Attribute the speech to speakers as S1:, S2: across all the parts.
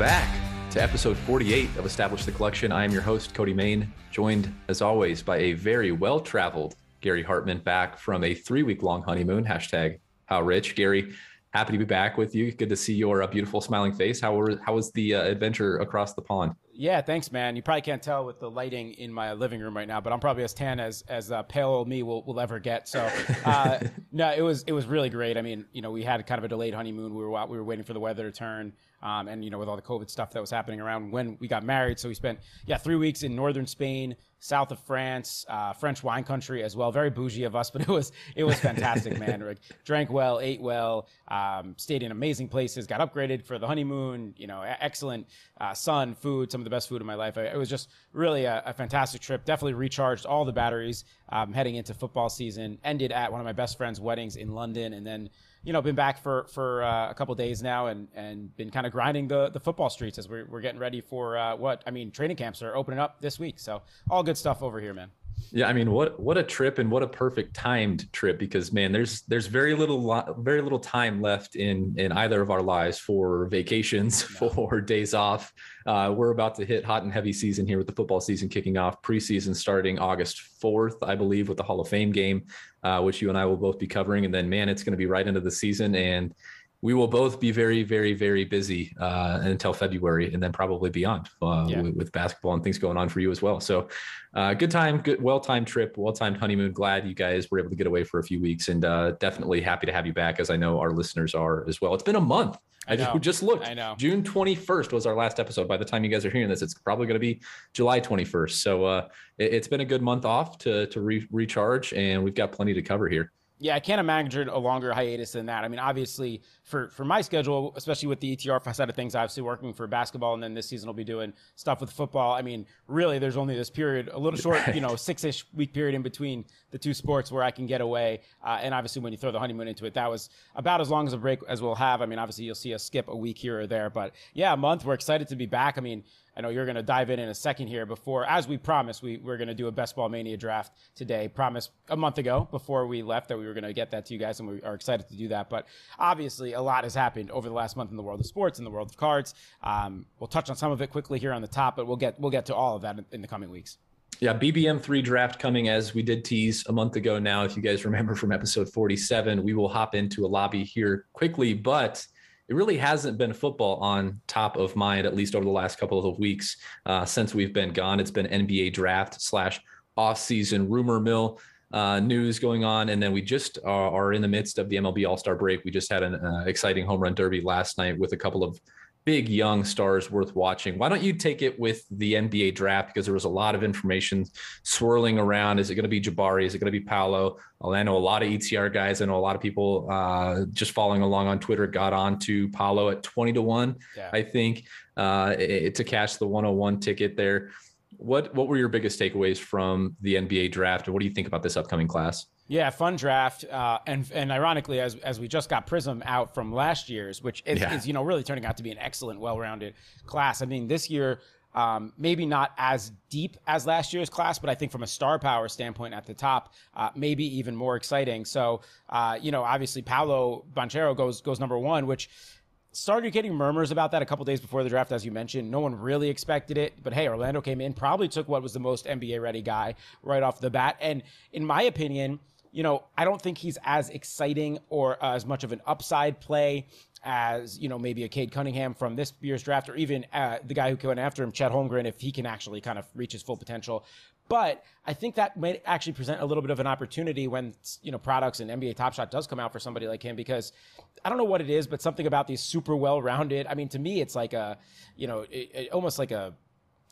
S1: Back to episode 48 of Establish the Collection. I am your host, Cody Main, joined as always by a very well traveled Gary Hartman back from a three week long honeymoon. Hashtag how rich. Gary, happy to be back with you. Good to see your uh, beautiful smiling face. How, were, how was the uh, adventure across the pond?
S2: Yeah, thanks, man. You probably can't tell with the lighting in my living room right now, but I'm probably as tan as as uh, pale old me will, will ever get. So, uh, no, it was it was really great. I mean, you know, we had kind of a delayed honeymoon. We were out, we were waiting for the weather to turn, um, and you know, with all the COVID stuff that was happening around when we got married, so we spent yeah three weeks in northern Spain, south of France, uh, French wine country as well. Very bougie of us, but it was it was fantastic, man. Like, drank well, ate well, um, stayed in amazing places, got upgraded for the honeymoon. You know, excellent uh, sun, food, some of the best food in my life. It was just really a, a fantastic trip. Definitely recharged all the batteries um, heading into football season. Ended at one of my best friend's weddings in London, and then you know been back for for uh, a couple days now, and and been kind of grinding the the football streets as we're we're getting ready for uh, what I mean. Training camps are opening up this week, so all good stuff over here, man.
S1: Yeah, I mean, what what a trip and what a perfect timed trip because man, there's there's very little very little time left in in either of our lives for vacations, no. for days off. Uh, we're about to hit hot and heavy season here with the football season kicking off, preseason starting August fourth, I believe, with the Hall of Fame game, uh, which you and I will both be covering, and then man, it's going to be right into the season and we will both be very, very, very busy uh, until February, and then probably beyond uh, yeah. with, with, basketball and things going on for you as well. So, uh, good time, good, well-timed trip, well-timed honeymoon. Glad you guys were able to get away for a few weeks, and uh, definitely happy to have you back, as I know our listeners are as well. It's been a month. I, I just, just looked. I know. June 21st was our last episode. By the time you guys are hearing this, it's probably going to be July 21st. So, uh, it, has been a good month off to to re- recharge, and we've got plenty to cover here.
S2: Yeah, I can't imagine a longer hiatus than that. I mean, obviously, for for my schedule, especially with the ETR side of things, obviously working for basketball, and then this season I'll be doing stuff with football. I mean, really, there's only this period, a little short, you know, six ish week period in between the two sports where I can get away. Uh, and obviously, when you throw the honeymoon into it, that was about as long as a break as we'll have. I mean, obviously, you'll see us skip a week here or there, but yeah, a month. We're excited to be back. I mean, I know you're going to dive in in a second here before, as we promised, we, we're going to do a Best Ball Mania draft today. Promised a month ago before we left that we were going to get that to you guys, and we are excited to do that. But obviously, a lot has happened over the last month in the world of sports, in the world of cards. Um, we'll touch on some of it quickly here on the top, but we'll get we'll get to all of that in, in the coming weeks.
S1: Yeah, BBM three draft coming as we did tease a month ago. Now, if you guys remember from episode 47, we will hop into a lobby here quickly, but it really hasn't been football on top of mind, at least over the last couple of weeks uh, since we've been gone. It's been NBA draft slash off-season rumor mill uh, news going on, and then we just are, are, in the midst of the MLB All Star break. We just had an uh, exciting home run derby last night with a couple of big young stars worth watching. Why don't you take it with the NBA draft because there was a lot of information swirling around. Is it going to be Jabari? Is it going to be Paolo? I know a lot of ETR guys. I know a lot of people uh, just following along on Twitter got on to Paolo at 20 to 1, yeah. I think, uh, it, to catch the 101 ticket there. What what were your biggest takeaways from the NBA draft, and what do you think about this upcoming class?
S2: Yeah, fun draft, uh, and and ironically, as as we just got Prism out from last year's, which is, yeah. is you know really turning out to be an excellent, well-rounded class. I mean, this year um, maybe not as deep as last year's class, but I think from a star power standpoint at the top, uh, maybe even more exciting. So, uh, you know, obviously Paolo Banchero goes goes number one, which started getting murmurs about that a couple days before the draft, as you mentioned. No one really expected it, but hey, Orlando came in, probably took what was the most NBA ready guy right off the bat, and in my opinion you know, I don't think he's as exciting or uh, as much of an upside play as, you know, maybe a Cade Cunningham from this year's draft or even uh, the guy who went after him, Chet Holmgren, if he can actually kind of reach his full potential. But I think that might actually present a little bit of an opportunity when, you know, products and NBA Top Shot does come out for somebody like him because I don't know what it is, but something about these super well rounded. I mean, to me, it's like a, you know, it, it, almost like a,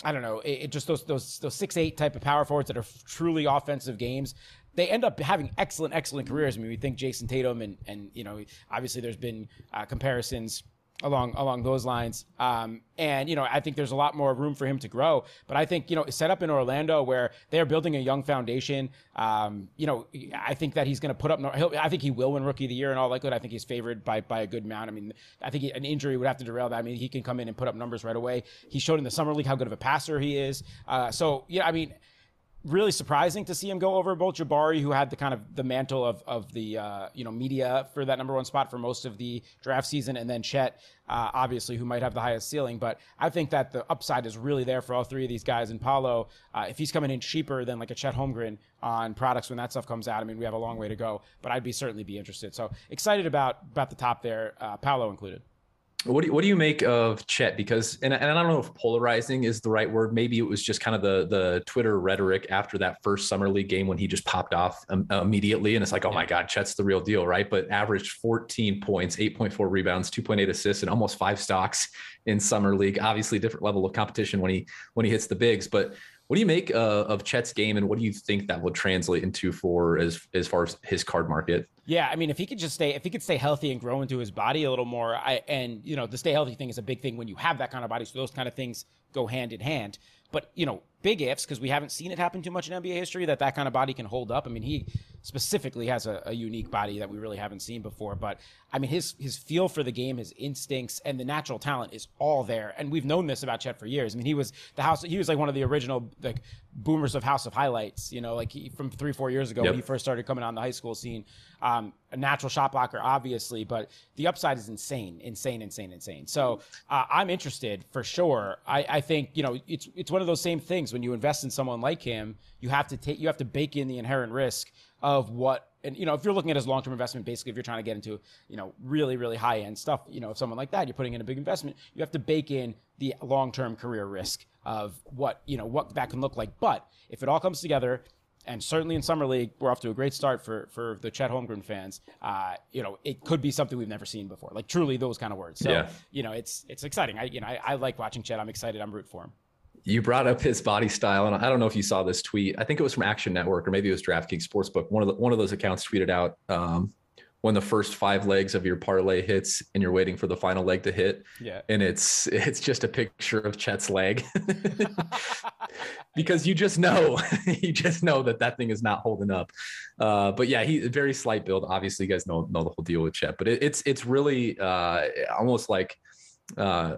S2: I don't know, it, it, just those those those six eight type of power forwards that are truly offensive games they end up having excellent, excellent careers. I mean, we think Jayson Tatum, and and you know, obviously there's been uh, comparisons along along those lines. Um, and you know, I think there's a lot more room for him to grow. But I think you know, set up in Orlando where they are building a young foundation. Um, you know, I think that he's going to put up. I think he will win Rookie of the Year and all likelihood. I think he's favored by by a good amount. I mean, I think an injury would have to derail that. I mean, he can come in and put up numbers right away. He showed in the summer league how good of a passer he is. Uh, so yeah, I mean really surprising to see him go over both Jabari, who had the kind of the mantle of of the uh, you know media for that number one spot for most of the draft season, and then Chet, uh, obviously, who might have the highest ceiling. But I think that the upside is really there for all three of these guys. And Paolo, uh, if he's coming in cheaper than like a Chet Holmgren on products when that stuff comes out, I mean, we have a long way to go. But I'd be certainly be interested. So excited about about the top there, uh, Paolo included.
S1: What do you, what do you make of Chet? Because and, and I don't know if polarizing is the right word. Maybe it was just kind of the the Twitter rhetoric after that first summer league game when he just popped off um, immediately, and it's like, oh my God, Chet's the real deal, right? But averaged 14 points, 8.4 rebounds, 2.8 assists, and almost five stocks in summer league. Obviously, different level of competition when he when he hits the bigs, but what do you make uh, of Chet's game, and what do you think that will translate into for as as far as his card market?
S2: Yeah, I mean, if he could just stay, if he could stay healthy and grow into his body a little more, I and you know, the stay healthy thing is a big thing when you have that kind of body. So those kind of things go hand in hand. But you know, big ifs because we haven't seen it happen too much in NBA history that that kind of body can hold up. I mean, he specifically has a, a, unique body that we really haven't seen before. But I mean, his his feel for the game, his instincts, and the natural talent is all there. And we've known this about Chet for years. I mean, he was the house. He was like one of the original like boomers of House of Highlights. You know, like he, from three four years ago yep. when he first started coming on the high school scene. Um, a natural shot blocker, obviously, but the upside is insane, insane, insane, insane. So uh, I'm interested for sure. I, I think you know it's it's one of those same things when you invest in someone like him, you have to take you have to bake in the inherent risk of what and you know if you're looking at his long-term investment basically if you're trying to get into you know really really high end stuff you know if someone like that you're putting in a big investment you have to bake in the long-term career risk of what you know what that can look like. But if it all comes together and certainly in summer league we're off to a great start for for the Chet Holmgren fans uh, you know it could be something we've never seen before. Like truly those kind of words. So yeah. you know it's it's exciting. I you know I, I like watching Chet. I'm excited. I'm root for him
S1: you brought up his body style, and I don't know if you saw this tweet. I think it was from Action Network, or maybe it was DraftKings Sportsbook. One of the, one of those accounts tweeted out um, when the first five legs of your parlay hits, and you're waiting for the final leg to hit.
S2: Yeah,
S1: and it's it's just a picture of Chet's leg, because you just know, you just know that that thing is not holding up. Uh, but yeah, he a very slight build. Obviously, you guys know know the whole deal with Chet, but it, it's it's really uh, almost like uh,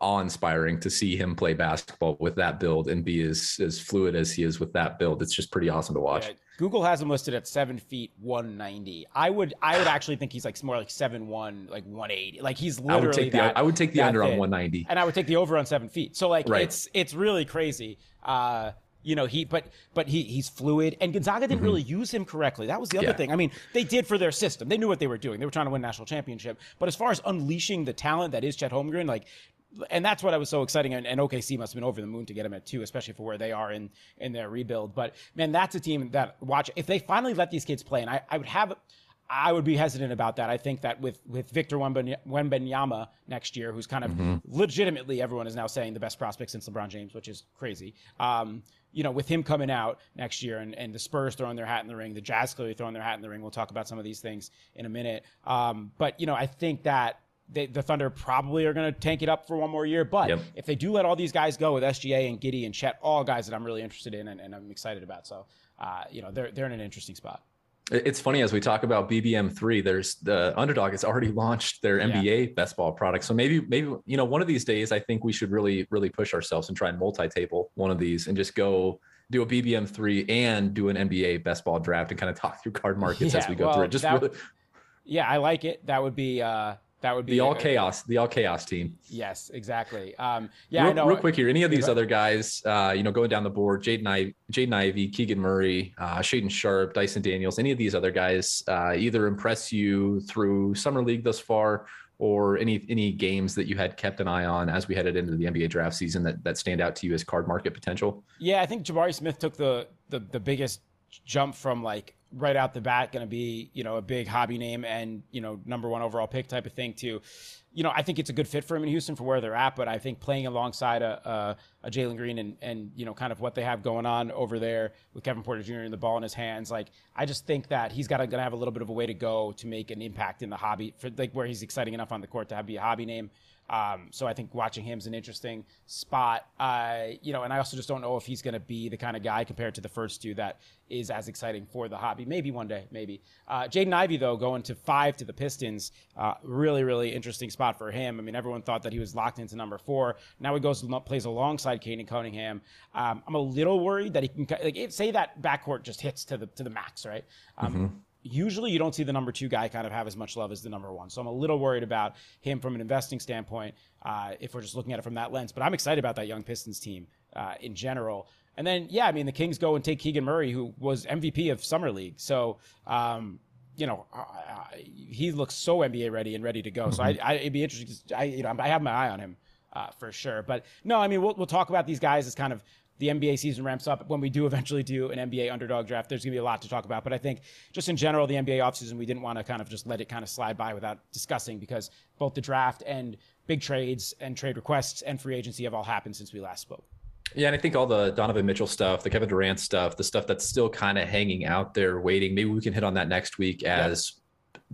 S1: awe-inspiring to see him play basketball with that build and be as as fluid as he is with that build. It's just pretty awesome to watch. Yeah,
S2: Google has him listed at seven feet one ninety. I would I would actually think he's like more like seven one, like one eighty. Like he's literally. I would
S1: take
S2: that,
S1: the I would take the under thin. on one ninety,
S2: and I would take the over on seven feet. So like right. it's it's really crazy. Uh, you know he but but he he's fluid and gonzaga didn't mm-hmm. really use him correctly that was the other yeah. thing i mean they did for their system they knew what they were doing they were trying to win national championship but as far as unleashing the talent that is chet holmgren like and that's what I was so exciting. And, and, OKC must have been over the moon to get him at two, especially for where they are in in their rebuild. But man, that's a team that watch if they finally let these kids play. And I, I would have. I would be hesitant about that. I think that with with Victor Wembanyama next year, who's kind of mm-hmm. legitimately everyone is now saying the best prospect since LeBron James, which is crazy. Um, you know, with him coming out next year and, and the Spurs throwing their hat in the ring, the Jazz clearly throwing their hat in the ring. We'll talk about some of these things in a minute. Um, but you know, I think that they, the Thunder probably are going to tank it up for one more year. But yep. if they do let all these guys go with SGA and Giddey and Chet, all guys that I'm really interested in and, and I'm excited about. So, uh, you know, they're, they're in an interesting spot.
S1: It's funny as we talk about BBM3. There's the underdog has already launched their NBA yeah. best ball product. So maybe maybe you know one of these days I think we should really really push ourselves and try and multi-table one of these and just go do a BBM3 and do an NBA best ball draft and kind of talk through card markets yeah, as we go well, through it. Just
S2: that,
S1: really.
S2: Yeah, I like it. That would be uh, that would be
S1: the all chaos, the all chaos team.
S2: Yes, exactly. Um, yeah,
S1: real, real, quick here. Any of these other guys, uh, you know, going down the board, Jaden Ivey, Jaden Ivey, Keegan Murray, uh, Shaedon Sharpe, Dyson Daniels, any of these other guys uh, either impress you through summer league thus far, or any any games that you had kept an eye on as we headed into the NBA draft season that that stand out to you as card market potential?
S2: Yeah, I think Jabari Smith took the the, the biggest jump from like right out the bat going to be you know a big hobby name and you know number one overall pick type of thing to you know i think it's a good fit for him in houston for where they're at but i think playing alongside a, a, a jalen green and and you know kind of what they have going on over there with kevin porter jr and the ball in his hands like i just think that he's got to have a little bit of a way to go to make an impact in the hobby for like where he's exciting enough on the court to have be a hobby name Um, so I think watching him is an interesting spot. Uh, you know, and I also just don't know if he's going to be the kind of guy compared to the first two that is as exciting for the hobby. Maybe one day, maybe. Uh, Jaden Ivey though, going to five to the Pistons, uh, really, really interesting spot for him. I mean, everyone thought that he was locked into number four. Now he goes plays alongside Cade Cunningham. Um, I'm a little worried that he can like say that backcourt just hits to the to the max, right? Um, mm-hmm usually you don't see the number two guy kind of have as much love as the number one. So I'm a little worried about him from an investing standpoint uh, if we're just looking at it from that lens. But I'm excited about that young Pistons team uh, in general. And then, yeah, I mean, the Kings go and take Keegan Murray, who was MVP of Summer League. So, um, you know, uh, he looks so NBA ready and ready to go. Mm-hmm. So I, I, it'd be interesting. I, you know, I have my eye on him uh, for sure. But no, I mean, we'll, we'll talk about these guys as kind of the NBA season ramps up, when we do eventually do an NBA underdog draft, there's going to be a lot to talk about. But I think just in general, the NBA offseason, we didn't want to kind of just let it kind of slide by without discussing because both the draft and big trades and trade requests and free agency have all happened since we last spoke.
S1: Yeah, and I think all the Donovan Mitchell stuff, the Kevin Durant stuff, the stuff that's still kind of hanging out there waiting. Maybe we can hit on that next week as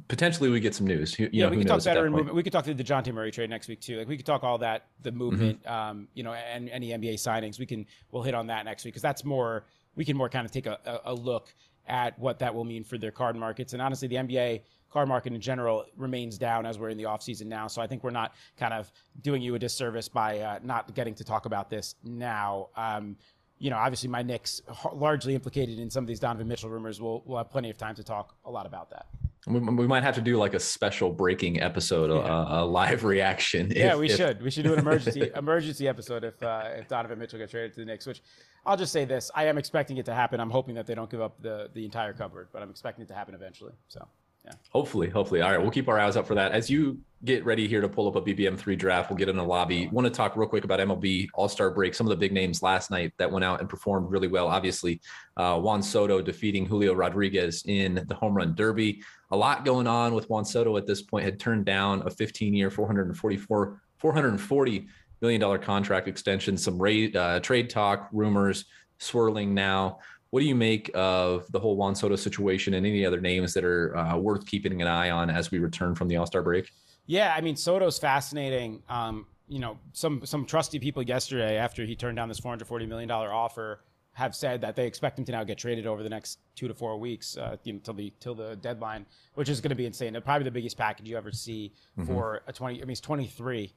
S1: potentially we get some news. You
S2: yeah,
S1: know,
S2: we could talk better movement. We could talk to the Dejounte Murray trade next week too. Like we could talk all that, the movement, mm-hmm. um, you know, and any NBA signings. We can we'll hit on that next week because that's more. We can more kind of take a, a, look at what that will mean for their card markets. And honestly, the NBA card market in general remains down as we're in the offseason now. So I think we're not kind of doing you a disservice by uh, not getting to talk about this now. Um, you know, obviously my Knicks largely implicated in some of these Donovan Mitchell rumors. We'll, we'll have plenty of time to talk a lot about that.
S1: We, we might have to do like a special breaking episode, yeah. a, a, live reaction.
S2: Yeah, if, we if... should. We should do an emergency emergency episode if uh, if Donovan Mitchell gets traded to the Knicks. Which I'll just say this: I am expecting it to happen. I'm hoping that they don't give up the the entire cupboard, but I'm expecting it to happen eventually. So. Yeah.
S1: Hopefully, hopefully. All right, we'll keep our eyes up for that. As you get ready here to pull up a BBM3 draft, we'll get in the lobby. Want to talk real quick about MLB All Star break. Some of the big names last night that went out and performed really well. Obviously, uh, Juan Soto defeating Julio Rodriguez in the home run derby. A lot going on with Juan Soto at this point. Had turned down a 15 year, 444, 440 million dollar contract extension. Some rate, uh, trade talk, rumors swirling now. What do you make of the whole Juan Soto situation and any other names that are uh, worth keeping an eye on as we return from the All Star break?
S2: Yeah, I mean Soto's fascinating. Um, you know, some some trusty people yesterday after he turned down this 440 million dollar offer have said that they expect him to now get traded over the next two to four weeks uh, you know, till the till the deadline, which is going to be insane. Probably the biggest package you ever see mm-hmm. for a 20. I mean, he's 23.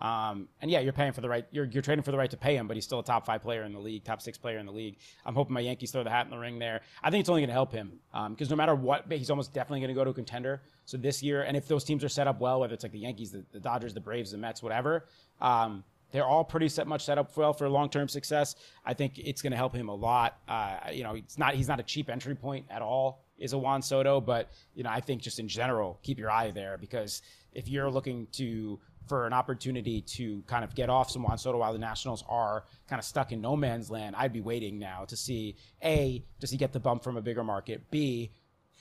S2: Um, and yeah, you're paying for the right. You're you're trading for the right to pay him, but he's still a top five player in the league, top six player in the league. I'm hoping my Yankees throw the hat in the ring there. I think it's only going to help him because um, no matter what, he's almost definitely going to go to a contender. So this year, and if those teams are set up well, whether it's like the Yankees, the, the Dodgers, the Braves, the Mets, whatever, um, they're all pretty set much set up well for long term success. I think it's going to help him a lot. Uh, you know, it's not he's not a cheap entry point at all. Is a Juan Soto, but you know, I think just in general, keep your eye there because if you're looking to for an opportunity to kind of get off some Juan Soto while the Nationals are kind of stuck in no man's land, I'd be waiting now to see A, does he get the bump from a bigger market? B,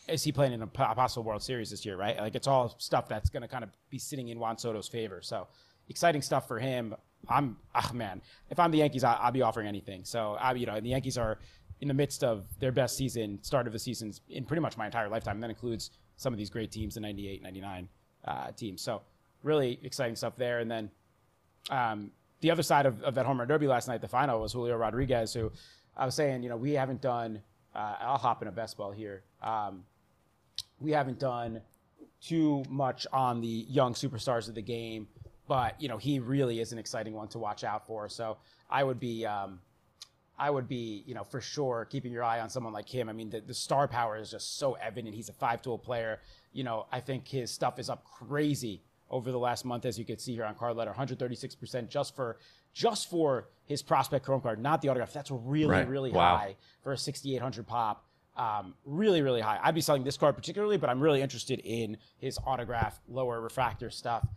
S2: is he playing in a possible World Series this year, right? Like it's all stuff that's going to kind of be sitting in Juan Soto's favor. So exciting stuff for him. I'm, ah, man, if I'm the Yankees, I, will be offering anything. So, I, you know, the Yankees are in the midst of their best season, start of the seasons in pretty much my entire lifetime. And that includes some of these great teams, the 98, 99 uh, teams. So, really exciting stuff there. And then um, the other side of, of, that home run derby last night, the final was Julio Rodriguez, who I was saying, you know, we haven't done. Uh, I'll hop in a best ball here. Um, we haven't done too much on the young superstars of the game, but you know, he really is an exciting one to watch out for. So I would be. Um, I would be, you know, for sure keeping your eye on someone like him. I mean, the, the star power is just so evident. He's a five tool player. You know, I think his stuff is up crazy over the last month, as you can see here on Card Ladder, 136% just for just for his prospect chrome card, not the autograph. That's really right. really wow. high for a 6800 pop. Um, really really high. I'd be selling this card particularly, but I'm really interested in his autograph, lower refractor stuff.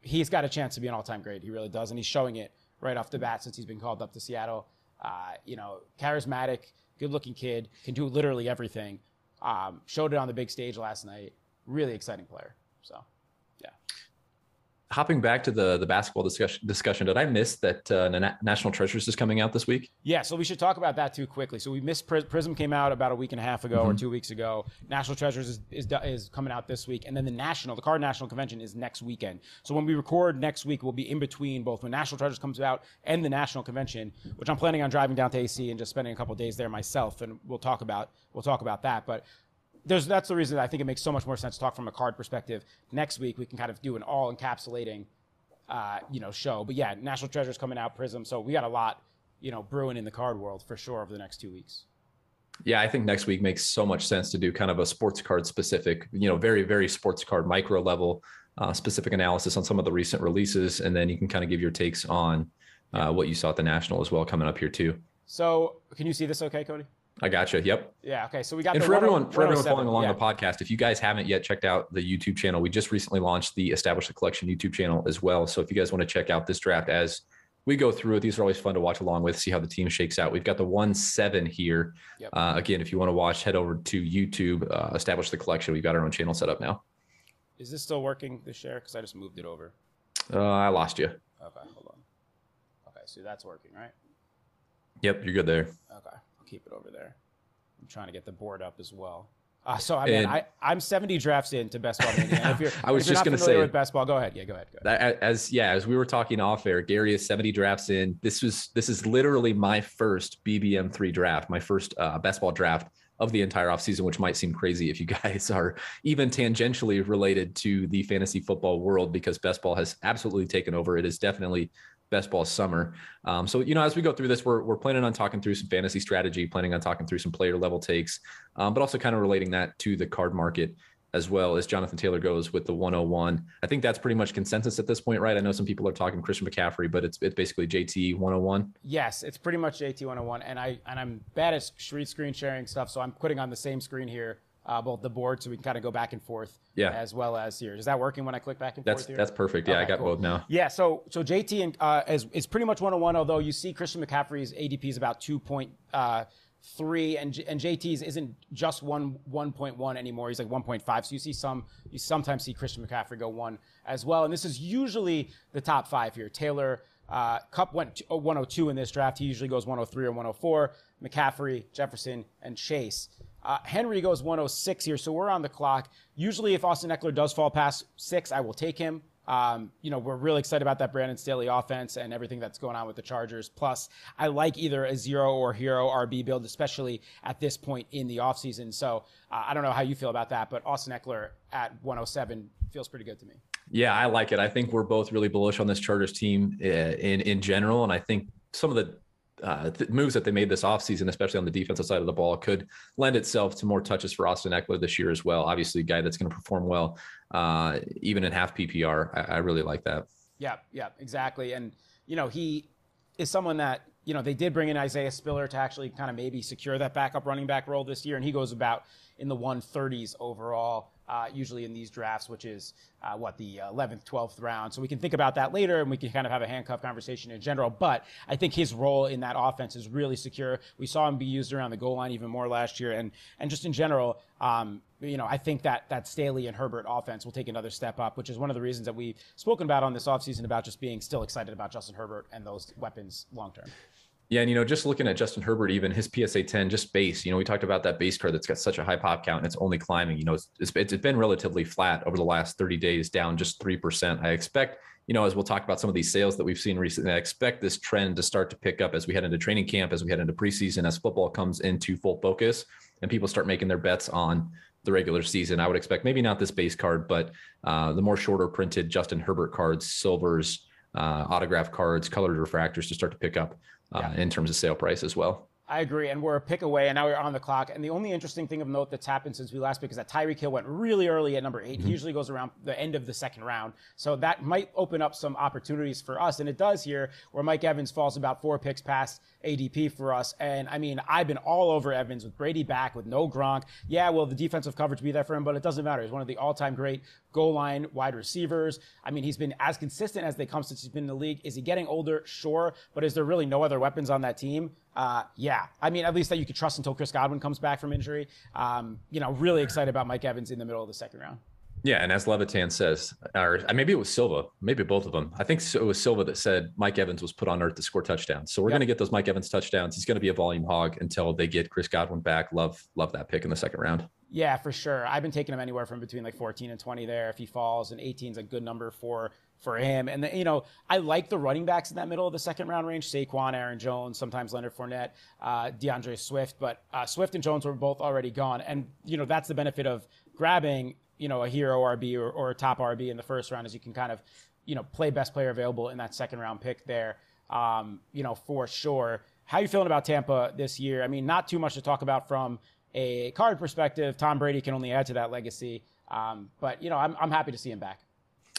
S2: He's got a chance to be an all-time great. He really does, and he's showing it right off the bat since he's been called up to Seattle. Uh, you know, charismatic, good-looking kid, can do literally everything. Um, showed it on the big stage last night. Really exciting player. So.
S1: Hopping back to the the basketball discussion, discussion did I miss that uh, Na- National Treasures is coming out this week?
S2: Yeah, so we should talk about that too quickly. So we missed Prism came out about a week and a half ago mm-hmm. or two weeks ago. National Treasures is, is, is coming out this week, and then the national, the Card National Convention is next weekend. So when we record next week, we'll be in between both when National Treasures comes out and the National Convention, which I'm planning on driving down to AC and just spending a couple days there myself, and we'll talk about we'll talk about that. But there's that's the reason I think it makes so much more sense to talk from a card perspective. Next week we can kind of do an all encapsulating uh, you know, show. But yeah, National Treasure's coming out, Prism. So we got a lot, you know, brewing in the card world for sure over the next two weeks.
S1: Yeah, I think next week makes so much sense to do kind of a sports card specific, you know, very, very sports card micro level uh, specific analysis on some of the recent releases. And then you can kind of give your takes on uh, what you saw at the National as well coming up here too.
S2: So can you see this okay, Cody?
S1: I gotcha. Yep.
S2: Yeah. Okay. So we got
S1: and for everyone for everyone following along yeah. the podcast, if you guys haven't yet checked out the YouTube channel, we just recently launched the Establish the Collection YouTube channel as well. So if you guys want to check out this draft as we go through it, these are always fun to watch along with, see how the team shakes out. We've got the one seven here. Yep. Uh, again, if you want to watch, head over to YouTube, uh, Establish the Collection. We've got our own channel set up now.
S2: Is this still working? The share because I just moved it over.
S1: Uh, I lost you.
S2: Okay, hold on. Okay, so that's working, right?
S1: Yep, you're good there.
S2: Okay, keep it over there. I'm trying to get the board up as well. Uh, so I mean, I, I'm 70 drafts into best ball. If you're,
S1: I was
S2: if
S1: just
S2: going
S1: to say
S2: with best ball. Go ahead. Yeah, go ahead. Go ahead.
S1: As yeah, as we were talking off air, Gary is 70 drafts in. This was this is literally my first BBM three draft, my first uh, best ball draft of the entire offseason, which might seem crazy if you guys are even tangentially related to the fantasy football world because best ball has absolutely taken over. It is definitely best ball summer. Um, so, you know, as we go through this, we're, we're planning on talking through some fantasy strategy, planning on talking through some player level takes, um, but also kind of relating that to the card market as well as Jonathan Taylor goes with the 101. I think that's pretty much consensus at this point, right? I know some people are talking Christian McCaffrey, but it's it's basically JT 101.
S2: Yes, it's pretty much JT 101, and I and I'm bad at screen sharing stuff, so I'm putting on the same screen here uh, both the board so we can kind of go back and forth
S1: yeah.
S2: as well as here. Is that working when I click back and
S1: that's,
S2: forth here?
S1: That's perfect. Yeah, okay, I got cool. both now.
S2: Yeah, so so JT and, uh, is, is pretty much one-on-one, although you see Christian McCaffrey's ADP is about 2.3 uh, and and JT's isn't just one 1.1 anymore. He's like 1.5. So you see some you sometimes see Christian McCaffrey go one as well. And this is usually the top five here. Taylor uh, Kupp went 102 in this draft. He usually goes 103 or 104. McCaffrey, Jefferson, and Chase. Uh, Henry goes 106 here, so we're on the clock. Usually, if Austin Ekeler does fall past six, I will take him. Um, you know, we're really excited about that Brandon Staley offense and everything that's going on with the Chargers. Plus, I like either a zero or hero RB build, especially at this point in the offseason. So uh, I don't know how you feel about that, but Austin Ekeler at 107 feels pretty good to me.
S1: Yeah, I like it. I think we're both really bullish on this Chargers team uh, in in general, and I think some of the uh, th- moves that they made this offseason, especially on the defensive side of the ball, could lend itself to more touches for Austin Ekeler this year as well. Obviously, a guy that's going to perform well, uh, even in half PPR. I, I really like that.
S2: Yeah, yeah, exactly. And, you know, he is someone that, you know, they did bring in Isaiah Spiller to actually kind of maybe secure that backup running back role this year. And he goes about in the 130s overall uh, usually in these drafts, which is uh, what the 11th, 12th round. So we can think about that later, and we can kind of have a handcuff conversation in general. But I think his role in that offense is really secure. We saw him be used around the goal line even more last year, and and just in general, um, you know, I think that that Staley and Herbert offense will take another step up, which is one of the reasons that we've spoken about on this offseason about just being still excited about Justin Herbert and those weapons long term.
S1: Yeah, and you know, just looking at Justin Herbert, even his PSA 10, just base. You know, we talked about that base card that's got such a high pop count and it's only climbing. You know, it's, it's, it's been relatively flat over the last 30 days, down just 3%. I expect, you know, as we'll talk about some of these sales that we've seen recently, I expect this trend to start to pick up as we head into training camp, as we head into preseason, as football comes into full focus and people start making their bets on the regular season. I would expect maybe not this base card, but uh, the more shorter printed Justin Herbert cards, silvers, uh, autograph cards, colored refractors to start to pick up uh, in terms of sale price as well.
S2: I agree, and we're a pick away, and now we're on the clock. And the only interesting thing of note that's happened since we last picked is that Tyreek Hill went really early at number 8 mm-hmm. He usually goes around the end of the second round, so that might open up some opportunities for us, and it does here, where Mike Evans falls about four picks past ADP for us. And I mean, I've been all over Evans with Brady back, with no Gronk. Yeah, will the defensive coverage be there for him? But it doesn't matter. He's one of the all-time great goal line wide receivers. I mean, he's been as consistent as they come since he's been in the league. Is he getting older? Sure, but is there really no other weapons on that team? Uh, yeah, I mean, at least that you could trust until Chris Godwin comes back from injury. Um, you know, really excited about Mike Evans in the middle of the second round.
S1: Yeah, and as Levitan says, or uh, maybe it was Silva, maybe both of them. I think it was Silva that said Mike Evans was put on earth to score touchdowns. So we're yep. going to get those Mike Evans touchdowns. He's going to be a volume hog until they get Chris Godwin back. Love, love that pick in the second round.
S2: Yeah, for sure. I've been taking him anywhere from between like 14 and 20 there. If he falls, and 18 is a good number for for him. And the, you know, I like the running backs in that middle of the second round range: Saquon, Aaron Jones, sometimes Leonard Fournette, uh, D'Andre Swift. But uh, Swift and Jones were both already gone, and you know that's the benefit of grabbing you know a hero RB or, or a top RB in the first round, is you can kind of you know play best player available in that second round pick there. Um, you know for sure. How you feeling about Tampa this year? I mean, not too much to talk about from a card perspective. Tom Brady can only add to that legacy. Um, but you know, I'm I'm happy to see him back.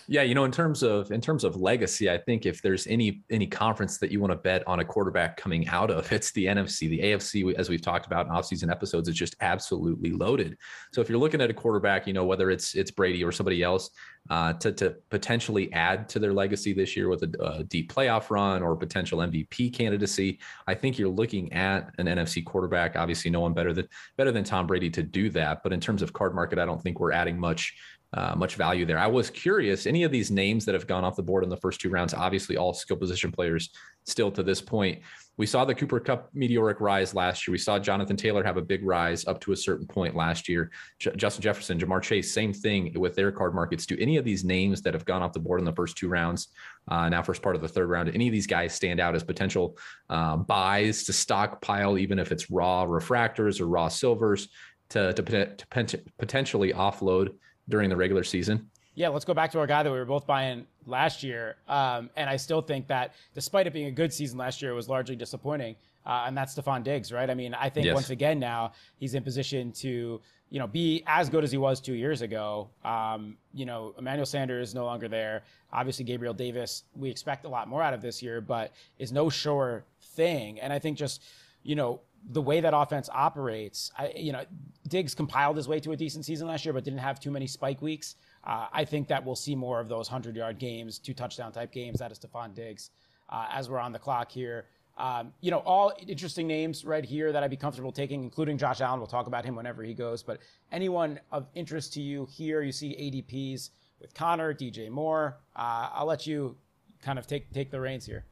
S1: Yeah, you know, in terms of in terms of legacy, I think if there's any any conference that you want to bet on a quarterback coming out of, it's the NFC. The AFC, as we've talked about in offseason episodes, is just absolutely loaded. So if you're looking at a quarterback, you know, whether it's it's Brady or somebody else, uh, to to potentially add to their legacy this year with a, a deep playoff run or potential MVP candidacy, I think you're looking at an NFC quarterback. Obviously, no one better than better than Tom Brady to do that. But in terms of card market, I don't think we're adding much uh, much value there. I was curious, any of these names that have gone off the board in the first two rounds, obviously all skill position players still to this point. We saw the Cooper Kupp meteoric rise last year. We saw Jonathan Taylor have a big rise up to a certain point last year. J- Justin Jefferson, Ja'Marr Chase, same thing with their card markets. Do any of these names that have gone off the board in the first two rounds, uh, now first part of the third round, any of these guys stand out as potential uh, buys to stockpile, even if it's raw refractors or raw silvers to, to, to potentially offload during the regular season.
S2: Yeah, let's go back to our guy that we were both buying last year. Um, and I still think that despite it being a good season last year, it was largely disappointing. Uh, and that's Stefon Diggs, right? I mean, I think yes. once again now he's in position to, you know, be as good as he was two years ago. Um, you know, Emmanuel Sanders is no longer there. Obviously, Gabriel Davis, we expect a lot more out of this year, but is no sure thing. And I think just, you know, the way that offense operates, I, you know, Diggs compiled his way to a decent season last year, but didn't have too many spike weeks. Uh, I think that we'll see more of those 100 yard games, two touchdown type games That is Stefon Diggs uh, as we're on the clock here. Um, you know, all interesting names right here that I'd be comfortable taking, including Josh Allen. We'll talk about him whenever he goes. But anyone of interest to you here, you see ADPs with Connor, DJ Moore. Uh, I'll let you kind of take take the reins here.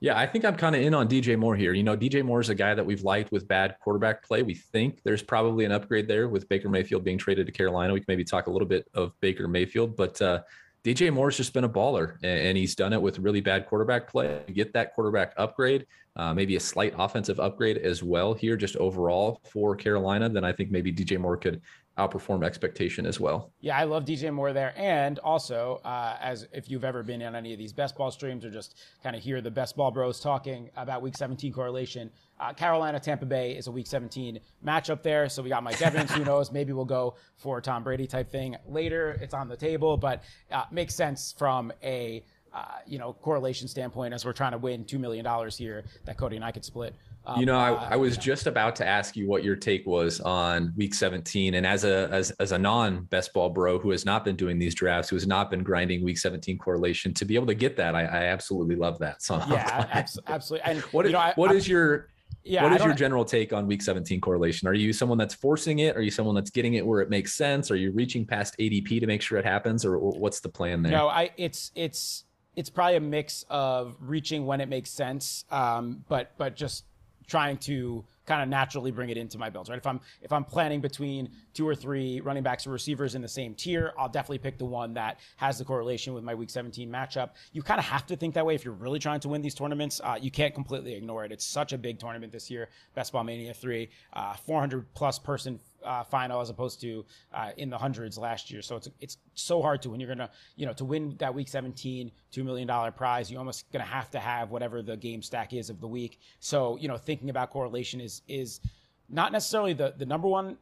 S1: Yeah, I think I'm kind of in on DJ Moore here. You know, DJ Moore is a guy that we've liked with bad quarterback play. We think there's probably an upgrade there with Baker Mayfield being traded to Carolina. We can maybe talk a little bit of Baker Mayfield, but uh, DJ Moore's just been a baller, and he's done it with really bad quarterback play. Get that quarterback upgrade, uh, maybe a slight offensive upgrade as well here, just overall for Carolina. Then I think maybe DJ Moore could outperform expectation as well.
S2: Yeah, I love DJ Moore there. And also, uh, as if you've ever been on any of these best ball streams or just kind of hear the best ball bros talking about week 17 correlation, uh, Carolina Tampa Bay is a week 17 matchup there. So we got Mike Evans. Who knows? Maybe we'll go for Tom Brady type thing later. It's on the table, but uh, makes sense from a uh, you know correlation standpoint as we're trying to win two million dollars here that Cody and I could split.
S1: Um, you know, I, I was yeah. just about to ask you what your take was on week 17. And as a as, as a non best ball bro who has not been doing these drafts, who has not been grinding week 17 correlation, to be able to get that, I, I absolutely love that. So
S2: yeah, absolutely. And
S1: what,
S2: you know,
S1: I, what is your yeah, what is your general take on week 17 correlation? Are you someone that's forcing it? Are you someone that's getting it where it makes sense? Are you reaching past ADP to make sure it happens, or what's the plan there?
S2: No, I it's it's it's probably a mix of reaching when it makes sense, um, but but just trying to kind of naturally bring it into my builds, right? If I'm if I'm planning between two or three running backs or receivers in the same tier, I'll definitely pick the one that has the correlation with my Week 17 matchup. You kind of have to think that way if you're really trying to win these tournaments. Uh, you can't completely ignore it. It's such a big tournament this year, Best Ball Mania 3, uh, 400 plus person uh, final as opposed to uh, in the hundreds last year. So it's it's so hard to win. You're gonna you know to win that week 17 two million dollar prize. You're almost gonna have to have whatever the game stack is of the week. So you know thinking about correlation is is not necessarily the the number one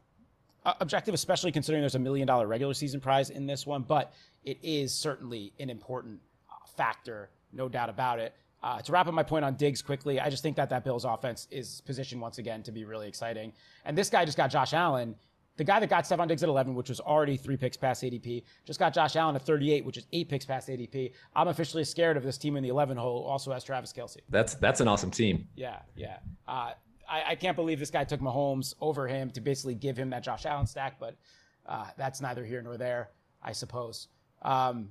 S2: uh, objective, especially considering there's a million dollar regular season prize in this one, but it is certainly an important uh, factor, no doubt about it. Uh, to wrap up my point on Diggs quickly, I just think that that Bills offense is positioned once again to be really exciting. And this guy just got Josh Allen. The guy that got Stefon Diggs at 11, which was already three picks past ADP, just got Josh Allen at 38, which is eight picks past ADP. I'm officially scared of this team in the 11 hole. Also has Travis Kelce.
S1: That's that's an awesome team.
S2: Yeah, yeah. Uh, I, I, can't believe this guy took Mahomes over him to basically give him that Josh Allen stack, but uh, that's neither here nor there. I suppose. Um,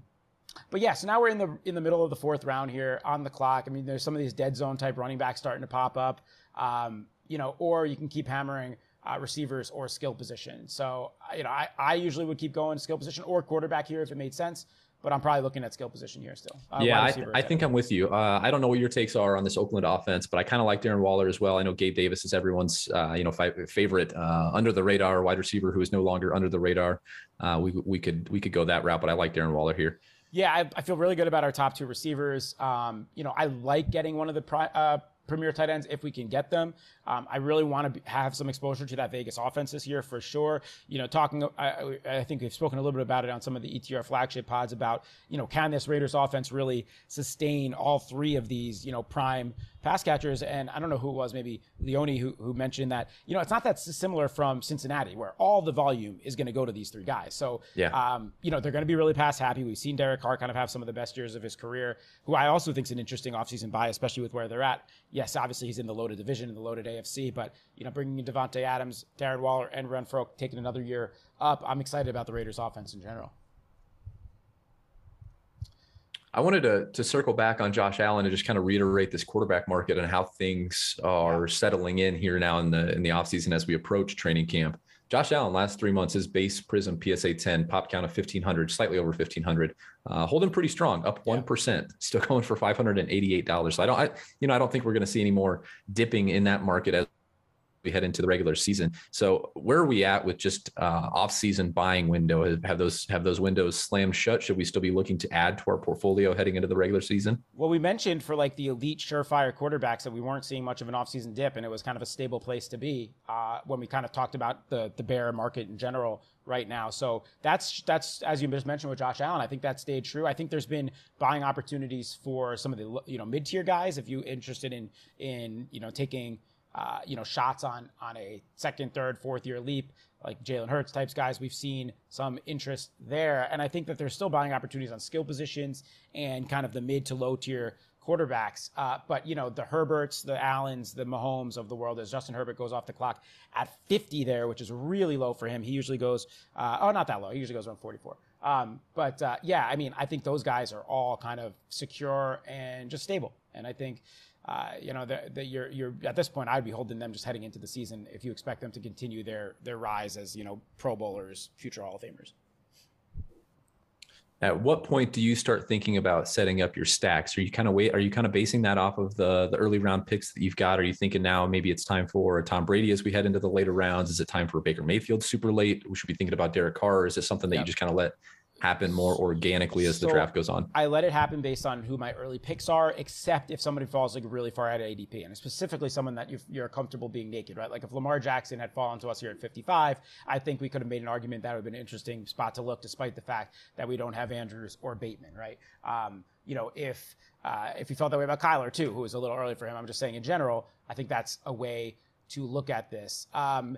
S2: but yeah, so now we're in the in the middle of the fourth round here on the clock. I mean, there's some of these dead zone type running backs starting to pop up. Um, you know, or you can keep hammering uh, receivers or skill position. So you know, I, I usually would keep going skill position or quarterback here if it made sense but I'm probably looking at skill position here still.
S1: Uh, yeah, I, I, think I'm with you. Uh, I don't know what your takes are on this Oakland offense, but I kind of like Darren Waller as well. I know Gabe Davis is everyone's uh, you know favorite uh, under the radar wide receiver who is no longer under the radar. Uh, we we could we could go that route, but I like Darren Waller here.
S2: Yeah, I, I feel really good about our top two receivers. Um, you know, I like getting one of the pri- uh, premier tight ends if we can get them. Um, I really want to have some exposure to that Vegas offense this year for sure. You know, talking, I, I, think we've spoken a little bit about it on some of the ETR flagship pods about, you know, can this Raiders offense really sustain all three of these, you know, prime pass catchers? And I don't know who it was, maybe Leone, who, who mentioned that, you know, it's not that similar from Cincinnati where all the volume is going to go to these three guys. So, yeah. um, you know, they're going to be really pass happy. We've seen Derek Carr kind of have some of the best years of his career, who I also think is an interesting offseason buy, especially with where they're at. Yes, obviously he's in the loaded division, in the loaded AFC, but, you know, bringing in Davante Adams, Darren Waller, and Renfrow taking another year up, I'm excited about the Raiders offense in general.
S1: I wanted to to circle back on Josh Allen and just kind of reiterate this quarterback market and how things are settling in here now in the in the offseason as we approach training camp. Josh Allen, last three months, his base Prism PSA 10 pop count of 1500, slightly over 1500, uh, holding pretty strong, up 1%, still going for $588. So I don't, I, you know, I don't think we're going to see any more dipping in that market as we head into the regular season. So where are we at with just uh, off-season buying window? Have those have those windows slammed shut? Should we still be looking to add to our portfolio heading into the regular season?
S2: Well, we mentioned for like the elite surefire quarterbacks that we weren't seeing much of an off-season dip, and it was kind of a stable place to be uh, when we kind of talked about the the bear market in general right now. So that's that's as you just mentioned with Josh Allen. I think that stayed true. I think there's been buying opportunities for some of the you know mid tier guys if you interested in in you know taking uh, you know, shots on on a second, third, fourth year leap, like Jalen Hurts types guys. We've seen some interest there, and I think that there's still buying opportunities on skill positions and kind of the mid to low tier quarterbacks. Uh, but you know, the Herberts, the Allens, the Mahomes of the world, as Justin Herbert goes off the clock at 50 there, which is really low for him. He usually goes, uh, oh, not that low. He usually goes around 44. Um, but uh, yeah, I mean, I think those guys are all kind of secure and just stable. And I think uh, you know, that you're you're at this point, I'd be holding them just heading into the season if you expect them to continue their their rise as you know Pro Bowlers, future Hall of Famers.
S1: At what point do you start thinking about setting up your stacks? Are you kind of wait? Are you kind of basing that off of the the early round picks that you've got? Are you thinking now maybe it's time for Tom Brady as we head into the later rounds? Is it time for Baker Mayfield super late? We should be thinking about Derek Carr. Or is it something that you just kind of let happen more organically as so the draft goes on?
S2: I let it happen based on who my early picks are, except if somebody falls like really far out of ADP, and specifically someone that you're, you're, comfortable being naked, right? Like if Lamar Jackson had fallen to us here at 55, I think we could have made an argument that would have been an interesting spot to look, despite the fact that we don't have Andrews or Bateman, right? Um, you know, if uh, if you felt that way about Kyler too, who was a little early for him, I'm just saying in general, I think that's a way to look at this. Um,